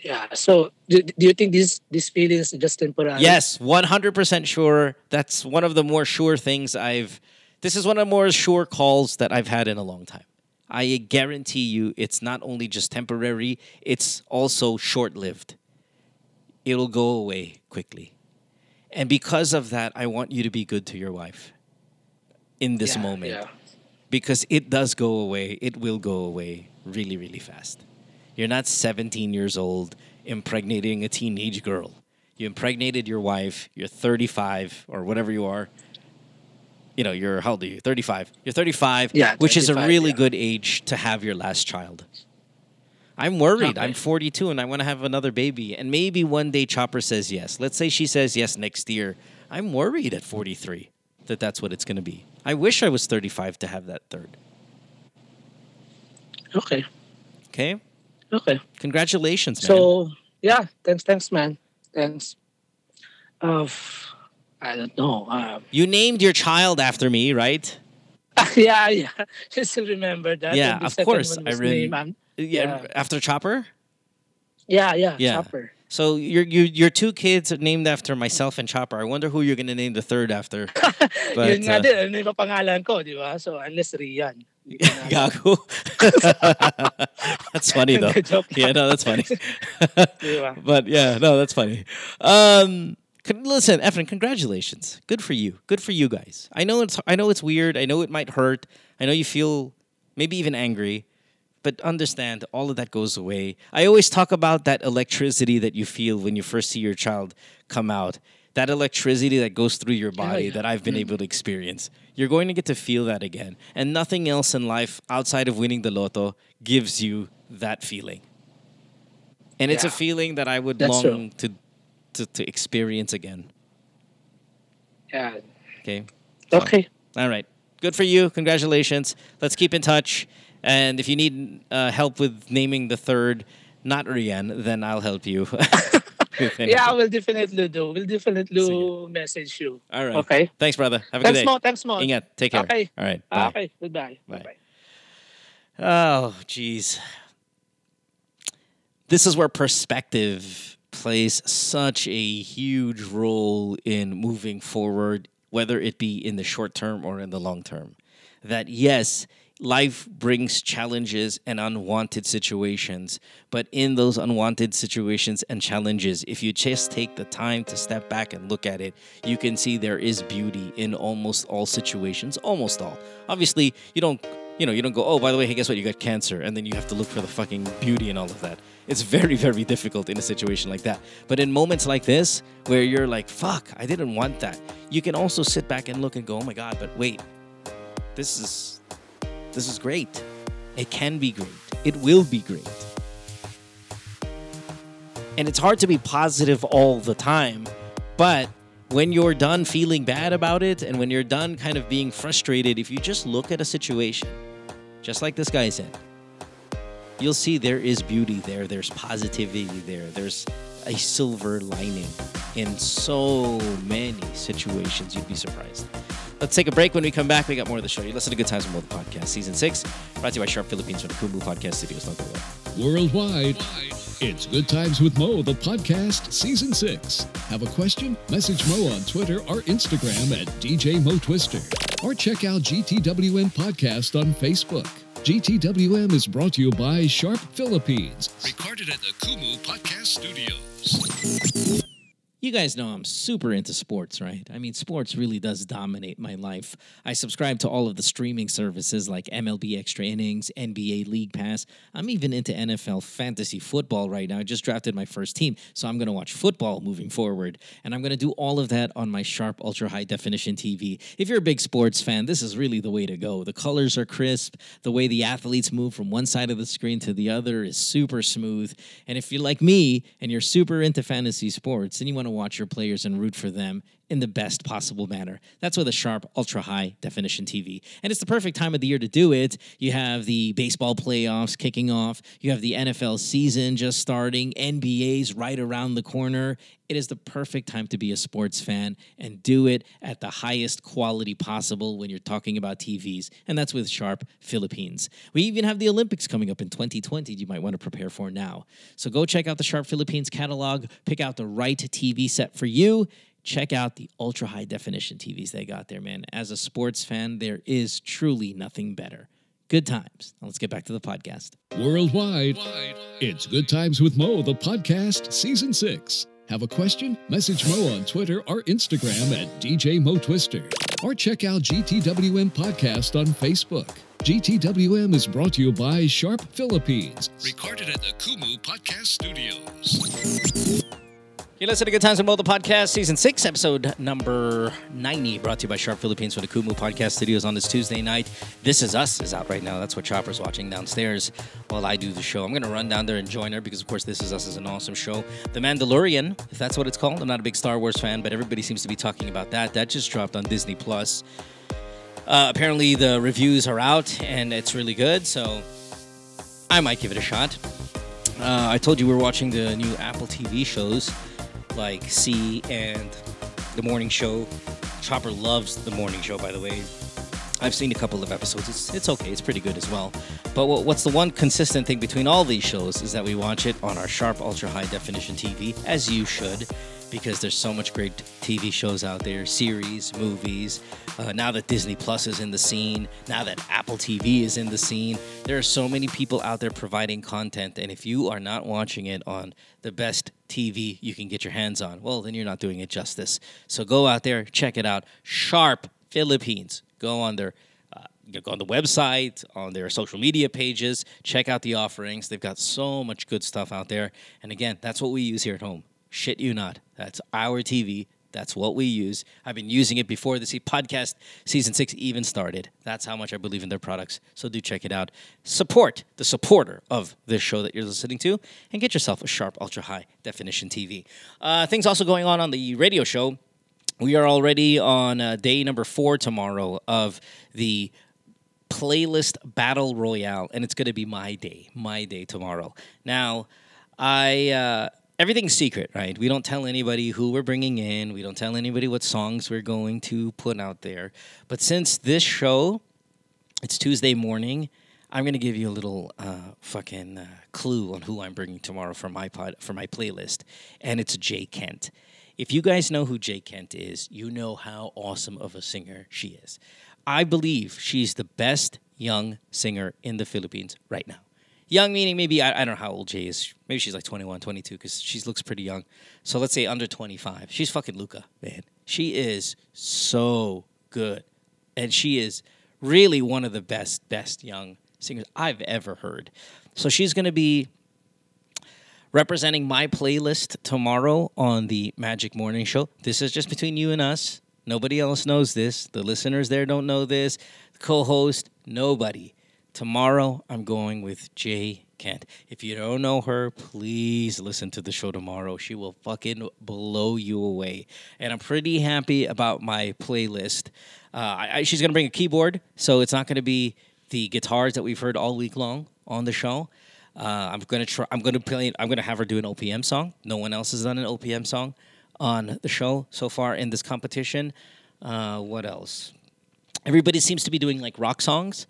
yeah. So do, do you think this this feeling is just temporary? Yes, 100% sure. That's one of the more sure things I've This is one of the more sure calls that I've had in a long time. I guarantee you it's not only just temporary, it's also short lived. It'll go away quickly. And because of that, I want you to be good to your wife in this Yeah, moment. yeah. Because it does go away. It will go away really, really fast. You're not 17 years old impregnating a teenage girl. You impregnated your wife, you're 35 or whatever you are. You know, you're how old are you? 35. You're 35, Yeah, which is a really yeah. good age to have your last child. I'm worried. I'm 42 and I want to have another baby. And maybe one day Chopper says yes. Let's say she says yes next year. I'm worried at 43 that that's what it's going to be. I wish I was 35 to have that third. Okay. Okay? Okay. Congratulations, man. So yeah, thanks, thanks, man. Thanks. Uh, I don't know. Uh, you named your child after me, right? [laughs] yeah, yeah. [laughs] I still remember that. yeah, of course. I was rem- named, um, yeah, after Chopper? yeah, yeah, Yeah. Chopper. So your your your two kids are named after myself and Chopper. I wonder who you're going to name the third after. [laughs] But, Yun nga uh, din, ano yung pangalan ko, di ba? So, unless Rhian. [laughs] Gago. [laughs] that's funny though. Yeah, no, that's funny. But yeah, no, that's funny. Um, listen, Efren, congratulations. Good for you. Good for you guys. I know it's I know it's weird. I know it might hurt. I know you feel maybe even angry, but understand all of that goes away. I always talk about that electricity that you feel when you first see your child come out. That electricity that goes through your body yeah. that I've been mm-hmm. able to experience. You're going to get to feel that again. And nothing else in life outside of winning the lotto gives you that feeling. And it's a feeling that I would That's long to, to to experience again. Yeah. Okay. Okay. All right. Good for you. Congratulations. Let's keep in touch. And if you need uh, help with naming the third, not Rhian, then I'll help you. [laughs] Yeah, we'll definitely do. We'll definitely message you. All right. Okay. Thanks, brother. Have a Thanks good day. mo, thanks mo. Ingat. Take care. Okay. All right. Bye. Okay, goodbye. Bye. Bye-bye. Oh, jeez. This is where perspective plays such a huge role in moving forward, whether it be in the short term or in the long term. That, yes, life brings challenges and unwanted situations, but in those unwanted situations and challenges, if you just take the time to step back and look at it, you can see there is beauty in almost all situations, almost all. Obviously, you don't you know, you don't go, oh, by the way, hey, guess what? You got cancer. And then you have to look for the fucking beauty and all of that. It's very, very difficult in a situation like that. But in moments like this, where you're like, fuck, I didn't want that, you can also sit back and look and go, oh my God, but wait, this is this is great. It can be great. It will be great. And it's hard to be positive all the time, but when you're done feeling bad about it and when you're done kind of being frustrated, if you just look at a situation, just like this guy said, you'll see there is beauty there, there's positivity there, there's a silver lining in so many situations. You'd be surprised. Let's take a break. When we come back, we got more of the show. You listen to Good Times with Mo, the podcast, season six, brought to you by Sharp Philippines from the Kumu Podcast Studios. Worldwide, it's Good Times with Mo, the podcast, season six. Have a question? Message Mo on Twitter or Instagram at DJ Mo Twister. Or check out GTWM Podcast on Facebook. GTWM is brought to you by Sharp Philippines. Recorded at the Kumu Podcast Studios. You guys know I'm super into sports, right? I mean, sports really does dominate my life. I subscribe to all of the streaming services like MLB Extra Innings, NBA League Pass. I'm even into NFL fantasy football right now. I just drafted my first team, so I'm going to watch football moving forward. And I'm going to do all of that on my Sharp Ultra High Definition TV. If you're a big sports fan, this is really the way to go. The colors are crisp, the way the athletes move from one side of the screen to the other is super smooth. And if you're like me and you're super into fantasy sports and you want to watch your players and root for them in the best possible manner. That's with a sharp, ultra high definition TV. And it's the perfect time of the year to do it. You have the baseball playoffs kicking off, you have the NFL season just starting, NBA's right around the corner. It is the perfect time to be a sports fan and do it at the highest quality possible when you're talking about TVs. And that's with Sharp Philippines. We even have the Olympics coming up in 2020 you might want to prepare for now. So go check out the Sharp Philippines catalog, pick out the right TV set for you. Check out the ultra high definition TVs they got there, man. As a sports fan, there is truly nothing better. Good times. Now let's get back to the podcast. Worldwide, it's Good Times with Mo, the podcast, season six. Have a question? Message Mo on Twitter or Instagram at DJ Mo Twister. Or check out GTWM Podcast on Facebook. GTWM is brought to you by Sharp Philippines. Recorded at the Kumu Podcast Studios. You're listening to Good Times with Mo, the podcast, season six, episode number 90, brought to you by Sharp Philippines for the Kumu Podcast Studios on this Tuesday night. This Is Us is out right now. That's what Chopper's watching downstairs while I do the show. I'm going to run down there and join her because, of course, This Is Us is an awesome show. The Mandalorian, if that's what it's called. I'm not a big Star Wars fan, but everybody seems to be talking about that. That just dropped on Disney Plus. Uh, apparently, the reviews are out and it's really good, so I might give it a shot. Uh, I told you we're watching the new Apple TV shows like See and The Morning Show. Chopper loves The Morning Show, by the way. I've seen a couple of episodes. It's, it's okay. It's pretty good as well. But what, what's the one consistent thing between all these shows is that we watch it on our sharp, ultra high definition TV, as you should, because there's so much great TV shows out there, series, movies. Uh, now that Disney Plus is in the scene, now that Apple TV is in the scene, there are so many people out there providing content. And if you are not watching it on the best TV you can get your hands on, well, then you're not doing it justice. So go out there, check it out. Sharp Philippines. Go on their uh, go on the website, on their social media pages, check out the offerings. They've got so much good stuff out there. And again, that's what we use here at home. Shit you not. That's our TV. That's what we use. I've been using it before this podcast season six even started. That's how much I believe in their products. So do check it out. Support the supporter of this show that you're listening to and get yourself a sharp, ultra high definition TV. Uh, things also going on on the radio show. We are already on uh, day number four tomorrow of the playlist battle royale, and it's going to be my day, my day tomorrow. Now, I uh, everything's secret, right? We don't tell anybody who we're bringing in. We don't tell anybody what songs we're going to put out there. But since this show, it's Tuesday morning. I'm gonna give you a little uh, fucking uh, clue on who I'm bringing tomorrow for my pod for my playlist, and it's Jay Kent. If you guys know who Jay Kent is, you know how awesome of a singer she is. I believe she's the best young singer in the Philippines right now. Young meaning maybe, I, I don't know how old Jay is. Maybe she's like 21, 22, because she looks pretty young. So let's say under 25. She's fucking Luca, man. She is so good. And she is really one of the best, best young singers I've ever heard. So she's going to be representing my playlist tomorrow on the Magic Morning Show. This is just between you and us. Nobody else knows this. The listeners there don't know this. The co host, nobody. Tomorrow, I'm going with Jay Kent. If you don't know her, please listen to the show tomorrow. She will fucking blow you away. And I'm pretty happy about my playlist. Uh, I, I, she's going to bring a keyboard, so it's not going to be the guitars that we've heard all week long on the show. Uh, I'm gonna try. I'm gonna play. I'm gonna have her do an OPM song. No one else has done an OPM song on the show so far in this competition. Uh, what else? Everybody seems to be doing like rock songs.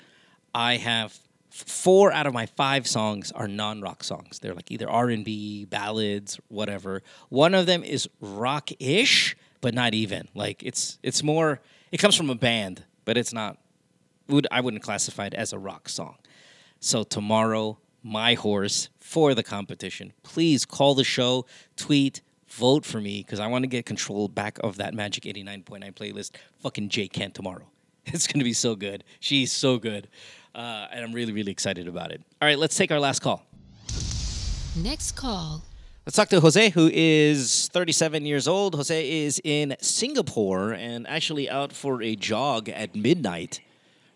I have four out of my five songs are non-rock songs. They're like either R&B, ballads, whatever. One of them is rock-ish, but not even. Like it's it's more. It comes from a band, but it's not. Would I wouldn't classify it as a rock song. So tomorrow, my horse for the competition. Please call the show, tweet, vote for me because I want to get control back of that Magic 89.9 playlist. Fucking Jay Kent tomorrow. [laughs] It's going to be so good. She's so good. Uh, and I'm really, really excited about it. All right, let's take our last call. Next call. Let's talk to Jose, who is 37 years old. Jose is in Singapore and actually out for a jog at midnight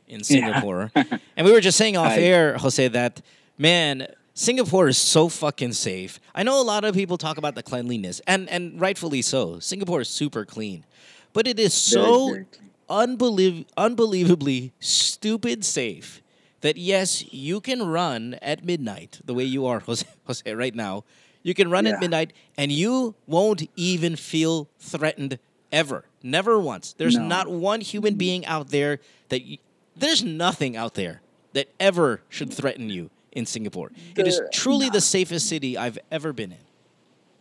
in Singapore. Yeah. [laughs] and we were just saying off I, air, Jose, that man, Singapore is so fucking safe. I know a lot of people talk about the cleanliness, and and rightfully so. Singapore is super clean, but it is so very, very unbelie- unbelievably stupid safe that yes, you can run at midnight the way you are, [laughs] Jose, Jose right now. You can run yeah. at midnight and you won't even feel threatened ever. Never once. There's no. not one human being out there that you, there's nothing out there that ever should threaten you in Singapore. The, it is truly the safest city I've ever been in.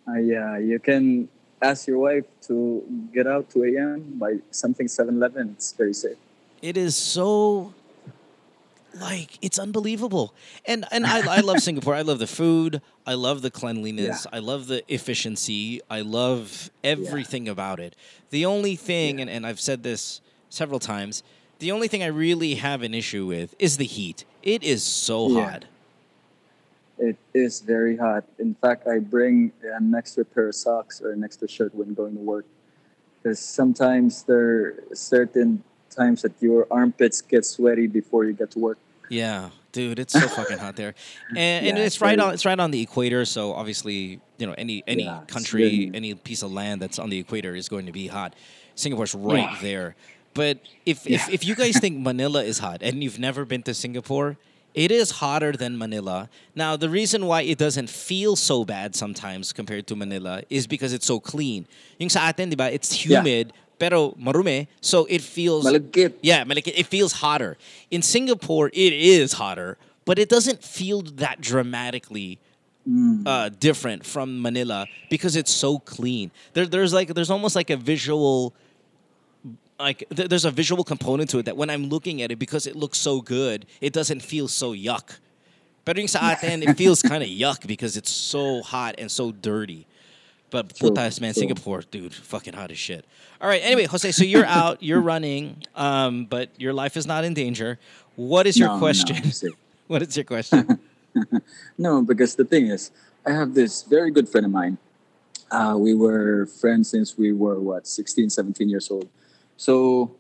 Uh, yeah, you can ask your wife to get out 2 a.m. by something 7-Eleven. It's very safe. It is so like it's unbelievable. And and I, I [laughs] love Singapore. I love the food. I love the cleanliness. I love the efficiency. I love everything about it. The only thing, and, and I've said this several times, the only thing I really have an issue with is the heat. It is so Yeah. hot. It is very hot. In fact, I bring an extra pair of socks or an extra shirt when going to work. Because sometimes there are certain times that your armpits get sweaty before you get to work. Yeah, dude, it's so fucking hot there, [laughs] and, and Yeah, it's it's right on it's right on the equator. So obviously, you know, any any Yeah, country, any piece of land that's on the equator is going to be hot. Singapore's right Yeah. there. But if, if if you guys think Manila is hot and you've never been to Singapore, it is hotter than Manila. Now, the reason why it doesn't feel so bad sometimes compared to Manila is because it's so clean. Yung sa atin, di ba, it's Yeah. Pero marume, so it feels Malagkit. yeah, malaki- it feels hotter. In Singapore, it is hotter, but it doesn't feel that dramatically uh, different from Manila because it's so clean. There, there's like there's almost like a visual, like th- there's a visual component to it that when I'm looking at it because it looks so good, it doesn't feel so yuck. Pero yung sa atin, it feels kind of yuck because it's so hot and so dirty. But True, putas, man, true. Singapore, dude, fucking hot as shit. All right, anyway, Jose, so you're [laughs] out, you're running, um, but your life is not in danger. What is your No, no, question? I'm [laughs] what is your question? [laughs] No, because the thing is, I have this very good friend of mine. Uh, we were friends since we were, what, 16, 17 years old. So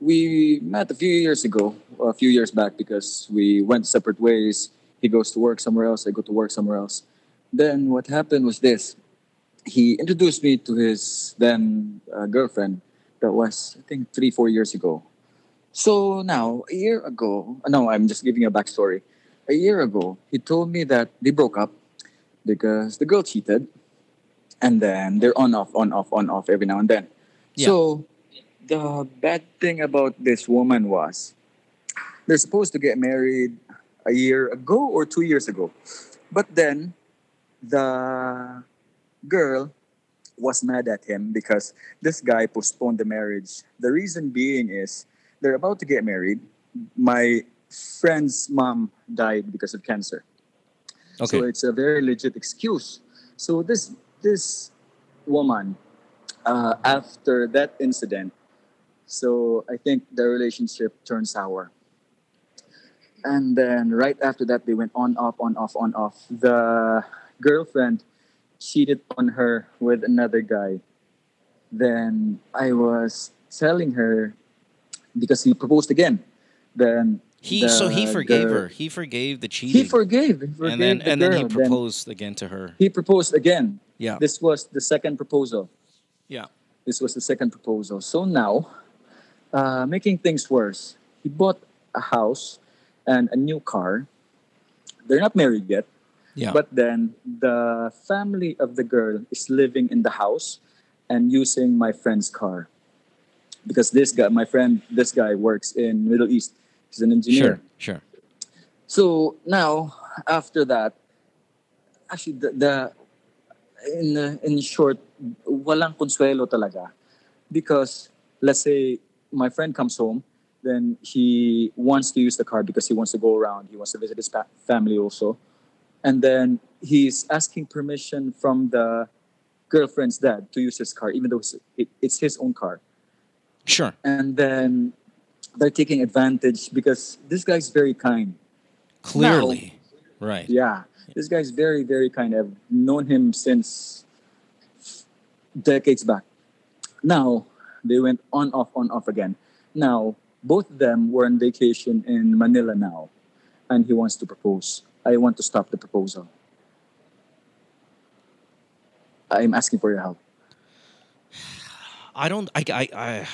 we met a few years ago, a few years back, because we went separate ways. He goes to work somewhere else, I go to work somewhere else. Then what happened was this he introduced me to his then uh, girlfriend that was, I think, three, four years ago. So now, a year ago, no, I'm just giving a backstory. A year ago, he told me that they broke up because the girl cheated, and then they're on off, on off, on off every now and then. Yeah. So the bad thing about this woman was they're supposed to get married a year ago or two years ago, but then the girl was mad at him because this guy postponed the marriage. The reason being is they're about to get married. My friend's mom died because of cancer. Okay. So it's a very legit excuse. So this this woman, uh, after that incident, so I think the relationship turned sour. And then right after that, they went on off, on off, on off. The girlfriend cheated on her with another guy. Then I was telling her because he proposed again. Then He so he forgave girl- her. He forgave the cheating. He forgave. He forgave and then the and then he girl. proposed again to her. he proposed again. Yeah. This was the second proposal. Yeah. This was the second proposal. So now, uh, making things worse, he bought a house and a new car. They're not married yet. Yeah. But then the family of the girl is living in the house and using my friend's car. Because this guy, my friend, this guy works in Middle East. He's an engineer. Sure, sure. So now, after that, actually, the, the in uh, in short, walang consuelo talaga, because let's say my friend comes home, then he wants to use the car because he wants to go around, he wants to visit his fa- family also, and then he's asking permission from the girlfriend's dad to use his car, even though it's, his own car Sure. and then they're taking advantage because this guy's very kind. Clearly. Right. Yeah, this guy's very, very kind. I've known him since decades back. Now they went on, off, on, off again. Now both of them were on vacation in Manila now, and he wants to propose. I want to stop the proposal. I'm asking for your help. I don't. I. I. I,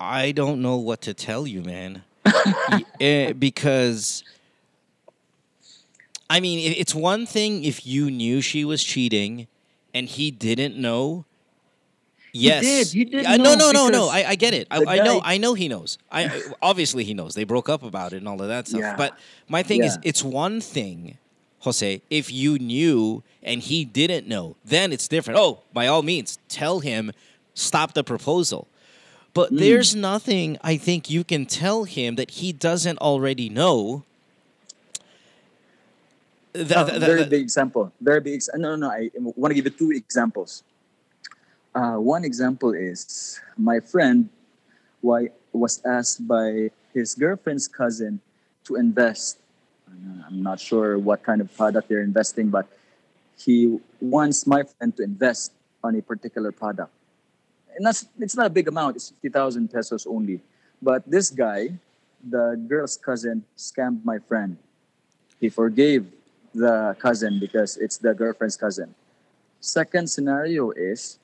I don't know what to tell you, man. [laughs] Eh, because. I mean, it's one thing if you knew she was cheating, and he didn't know. Yes. did, he did Yeah, no, know no, no, no. I, I get it. I, the I know. I know he knows. I obviously he knows. They broke up about it and all of that stuff. Yeah. But my thing is, it's one thing Jose, if you knew and he didn't know, then it's different. Oh, by all means, tell him, stop the proposal. But Mm. there's nothing I think you can tell him that he doesn't already know. Th- Uh, th- th- very big example. Very big. Ex- no, no, no. I want to give you two examples. Uh, one example is my friend why was asked by his girlfriend's cousin to invest. Uh, I'm not sure what kind of product they're investing, but he wants my friend to invest on a particular product. And that's it's not a big amount. It's fifty thousand pesos only. But this guy, the girl's cousin, scammed my friend. He forgave the cousin because it's the girlfriend's cousin. Second scenario is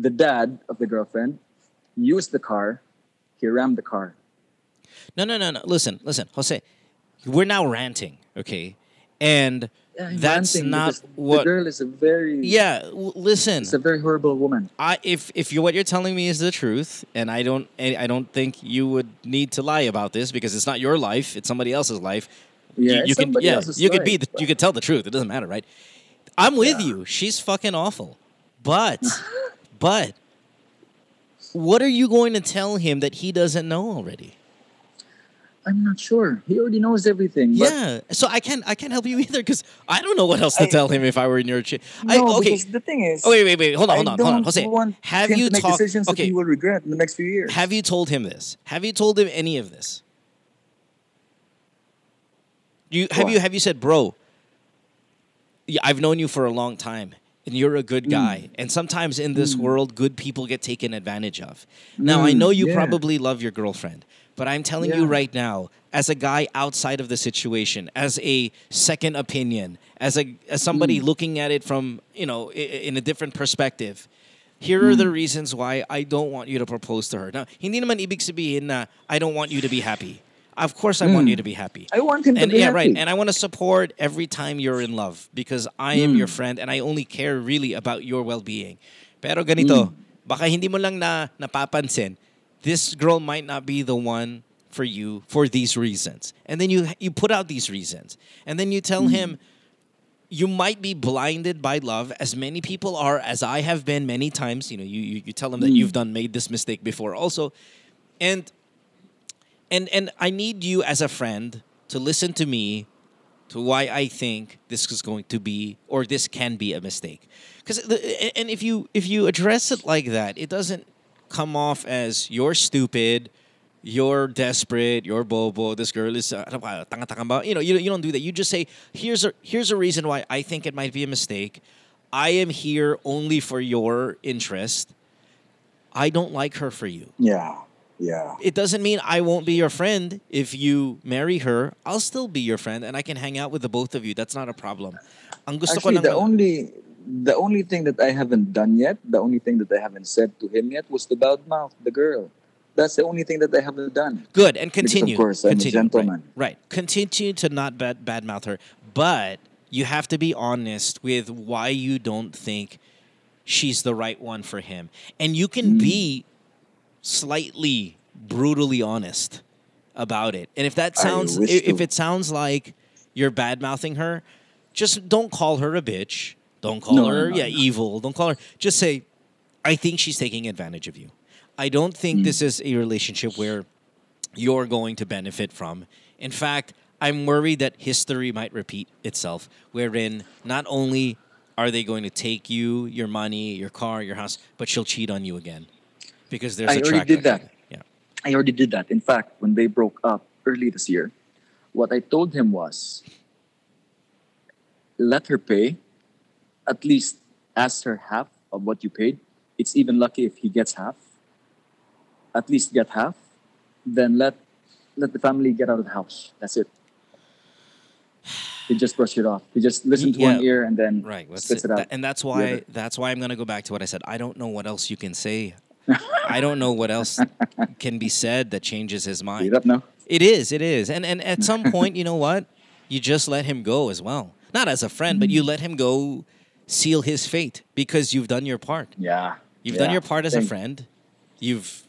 the dad of the girlfriend used the car, he rammed the car. No, no, no, no. Listen, listen, Jose. We're now ranting, okay? And Yeah, that's not what. the girl is a very yeah, w- listen. It's a very horrible woman. I if if you what you're telling me is the truth, and I don't I don't think you would need to lie about this because it's not your life; it's somebody else's life. Yeah, you, you somebody yeah else's you could be the, you could tell the truth. It doesn't matter, right? I'm with you. She's fucking awful, but [laughs] but what are you going to tell him that he doesn't know already? I'm not sure. He already knows everything. Yeah, so I can't I can't help you [laughs] either because I don't know what else to tell him if I were in your chair. I, No, okay. because the thing is, oh, wait, wait, wait. Hold on, hold on, hold on, Jose. Have you talked? Okay, he will regret in the next few years? have you told him this? Have you told him any of this? You have What? you have you said, bro? Yeah, I've known you for a long time, and you're a good guy. And sometimes in this world, good people get taken advantage of. Now I Mm, know you yeah. probably love your girlfriend, but I'm telling you right now, as a guy outside of the situation, as a second opinion, as a as somebody Mm. looking at it from you know in a different perspective. Here are Mm. the reasons why I don't want you to propose to her. Now, hindi naman ibig sabihin na I don't want you to be happy. Of course, I want Mm. you to be happy. I want him to and be yeah, right. And I want to support every time you're in love because I am Mm. your friend and I only care really about your well-being. Pero ganito, Mm. baka hindi mo lang na napapansin. This girl might not be the one for you for these reasons. And then you you put out these reasons. And then you tell Mm. him you might be blinded by love as many people are as I have been many times. You know, you you, you tell them that Mm. you've done made this mistake before also. And and and I need you as a friend to listen to me to why I think this is going to be or this can be a mistake. Because and if you if you address it like that, it doesn't come off as you're stupid, you're desperate, you're bobo. This girl is uh? You know, you, you don't do that. You just say here's a here's a reason why I think it might be a mistake. I am here only for your interest. I don't like her for you Yeah, yeah. it doesn't mean I won't be your friend if you marry her. I'll still be your friend and I can hang out with the both of you. That's not a problem. Ang gusto Actually, lang the only the only thing that I haven't done yet, the only thing that I haven't said to him yet was the badmouth the girl. That's the only thing that I haven't done. good and Because, continue. of course, I'm a gentleman. Right, right. Continue to not bad badmouth her, but you have to be honest with why you don't think she's the right one for him, and you can Mm. be slightly brutally honest about it. And if that sounds if it sounds like you're bad mouthing her, just don't call her a bitch. Don't call No, her no, yeah no. evil. Don't call her. Just say, I think she's taking advantage of you. I don't think Mm. this is a relationship where you're going to benefit from. In fact, I'm worried that history might repeat itself, wherein not only are they going to take you, your money, your car, your house, but she'll cheat on you again because there's I a already did record. that. Yeah. I already did that. In fact, when they broke up early this year, what I told him was let her pay, at least ask her half of what you paid. It's even lucky if he gets half. At least get half. Then let let the family get out of the house. That's it. He just brushed it off. He just listened to one Yeah. ear and then Right. That's it. it out. And that's why that's why I'm gonna go back to what I said. I don't know what else you can say. [laughs] I don't know what else can be said that changes his mind. You don't know? It is, it is. And and at some point, you know what? You just let him go as well. Not as a friend, but you let him go seal his fate because you've done your part. Yeah. You've done your part as a friend. You've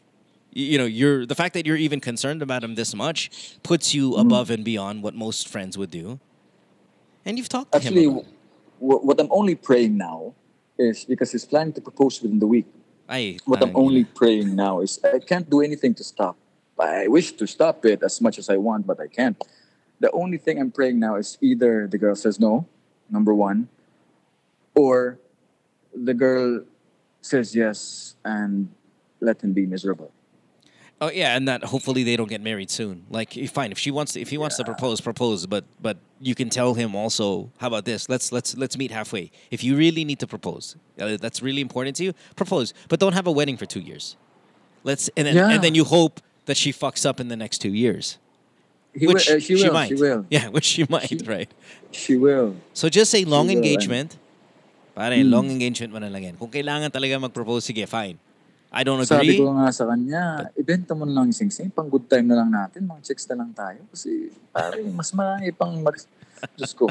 you know, you're the fact that you're even concerned about him this much puts you Mm. above and beyond what most friends would do. And you've talked to Actually, him. about w- what I'm only praying now is because he's planning to propose within the week. Ay, What I'm only praying now is I can't do anything to stop. I wish to stop it as much as I want, but I can't. The only thing I'm praying now is either the girl says no, number one, or the girl says yes and let him be miserable. Oh yeah, and that hopefully they don't get married soon. Like, eh, fine, if she wants to, if he wants to propose, propose. But but you can tell him also. How about this? Let's let's let's meet halfway. If you really need to propose, uh, that's really important to you. Propose, but don't have a wedding for two years. Let's and then Yeah. and then you hope that she fucks up in the next two years. He will- which uh, she will, might. she will. Yeah, [laughs] which she might. right. She will. So just say long will, and- engagement. Pare, Hmm. long engagement mo na lang yan. Kung kailangan talaga mag-propose, sige, fine. I don't Sabi agree. ko nga sa kanya, ibenta mo na lang yung sing-sing, pang good time na lang natin, mga chicks na lang tayo. Kasi parang mas marami pang mag... Diyos ko.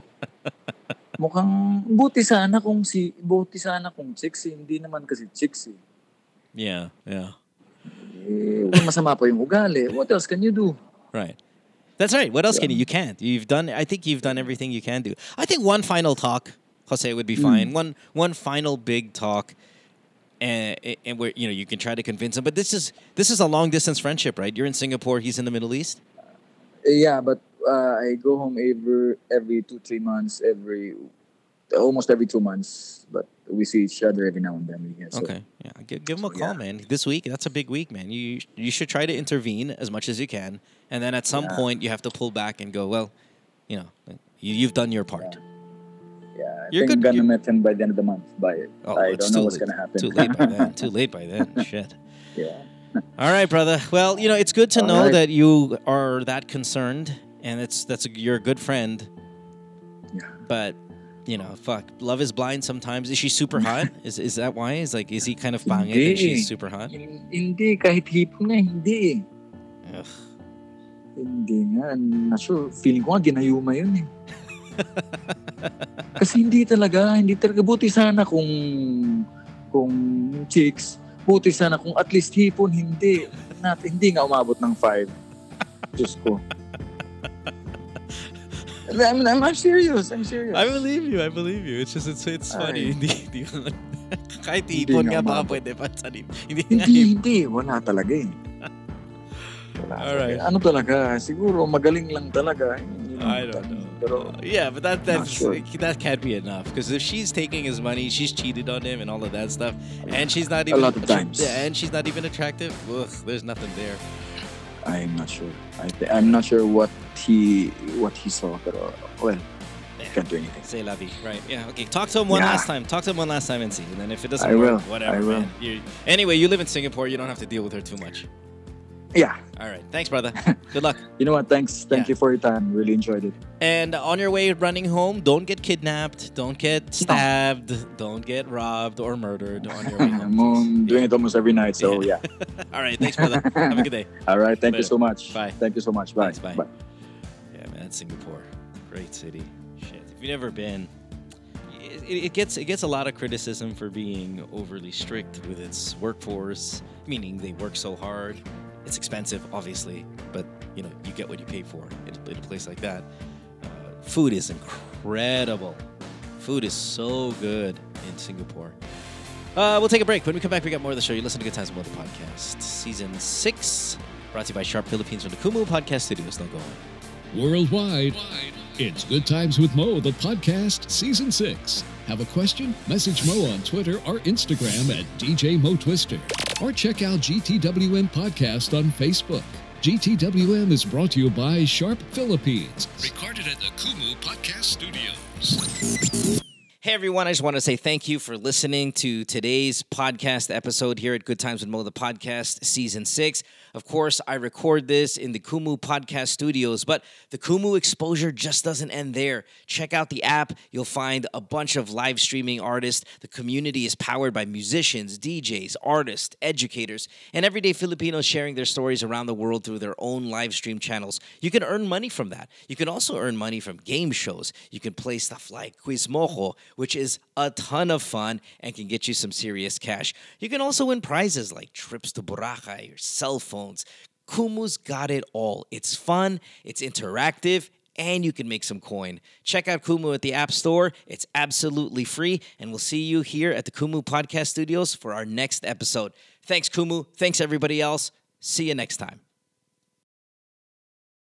[laughs] Mukhang, buti sana kung si, buti sana kung chicks, eh. hindi naman kasi chicks eh. Yeah, yeah. Eh, masama pa yung ugali. What else can you do? Right. That's right. What else can you? You can't. You've done. I think you've done everything you can do. I think one final talk, Jose, would be Mm. fine. One one final big talk, and and where you know you can try to convince him. But this is this is a long distance friendship, right? You're in Singapore. He's in the Middle East. Yeah, but uh, I go home every, every two, three months, every, almost every two months. But we see each other every now and then. Yeah, so- Okay. Yeah. Give, give him a call, man. This week, that's a big week, man. You you should try to intervene as much as you can, and then at some Yeah. point you have to pull back and go. Well, you know, you, you've done your part. Yeah, I You're think good- I'm gonna meet him by the end of the month. By Oh, I don't know what's late. gonna happen. Too late by then. [laughs] Too late by then. Shit. Yeah. All right, brother. Well, you know, it's good to All know right. that you are that concerned, and it's that's a, you're a good friend. Yeah. But you know, fuck, love is blind. Sometimes is she super hot? [laughs] is is that why? Is like is he kind of pangit and she's super hot? Hindi, kahit hipo na, hindi. Ugh. Hindi nga. Sure. Feeling ko nga ginayuma yun eh. [laughs] Kasi hindi talaga, hindi talaga. Buti sana kung kung chicks, buti sana kung at least hipon, hindi. Nat, hindi nga umabot ng five. Diyos ko. I'm, I'm, I'm serious. I'm serious. I believe you. I believe you. It's just it's it's funny. Ay. [laughs] Hindi hindi kahit Hindi ipon nga baka pwede pa Hindi nga Hindi, hindi. Wala talaga eh. [laughs] Wala Alright. talaga. Ano talaga? Siguro magaling lang talaga. Hindi I don't know. Yeah, but that that's, sure. that can't be enough because if she's taking his money, she's cheated on him and all of that stuff, and she's not even A lot of times. Yeah, and she's not even attractive. Ugh, there's nothing there. I'm not sure. I th- I'm not sure what he what he saw. Pero uh, well, can't do anything. Say la vie, right? Yeah. Okay. Talk to him one Yeah. last time. Talk to him one last time and see. And then if it doesn't I work, will. whatever. I will. Anyway, you live in Singapore. You don't have to deal with her too much. Yeah. All right. Thanks, brother. [laughs] Good luck. You know what? Thanks. Thank Yeah. you for your time. Really enjoyed it. And on your way running home, don't get kidnapped, don't get stabbed, don't get robbed or murdered on your way [laughs] home. I'm doing it almost every night. So yeah. [laughs] All right. Thanks, brother. Have a good day. All right. Thank you so much. Bye. Thank you so much. Bye. Thanks, bye. Yeah, man, Singapore, great city. Shit, if you've never been, it gets it gets a lot of criticism for being overly strict with its workforce. Meaning they work so hard. It's expensive, obviously, but you know you get what you pay for in, a place like that. Uh, food is incredible. Food is so good in Singapore. Uh, we'll take a break. When we come back, we got more of the show. You listen to Good Times the Podcast, Season 6, brought to you by Sharp Philippines from the Kumu Podcast Studios. Don't go away. Worldwide, it's Good Times with Mo, the podcast, Season 6. Have a question? Message Mo on Twitter or Instagram at DJ Mo Twister. Or check out GTWM Podcast on Facebook. GTWM is brought to you by Sharp Philippines. Recorded at the Kumu Podcast Studios. Hey everyone, I just want to say thank you for listening to today's podcast episode here at Good Times with Mo, the podcast, season six. Of course, I record this in the Kumu podcast studios, but the Kumu exposure just doesn't end there. Check out the app. You'll find a bunch of live streaming artists. The community is powered by musicians, DJs, artists, educators, and everyday Filipinos sharing their stories around the world through their own live stream channels. You can earn money from that. You can also earn money from game shows. You can play stuff like Quiz Mojo, which is a ton of fun and can get you some serious cash. You can also win prizes like trips to Boracay or cell Kumu's got it all. It's fun, it's interactive, and you can make some coin. Check out Kumu at the App Store. It's absolutely free, and we'll see you here at the Kumu Podcast Studios for our next episode. Thanks, Kumu. Thanks, everybody else. See you next time.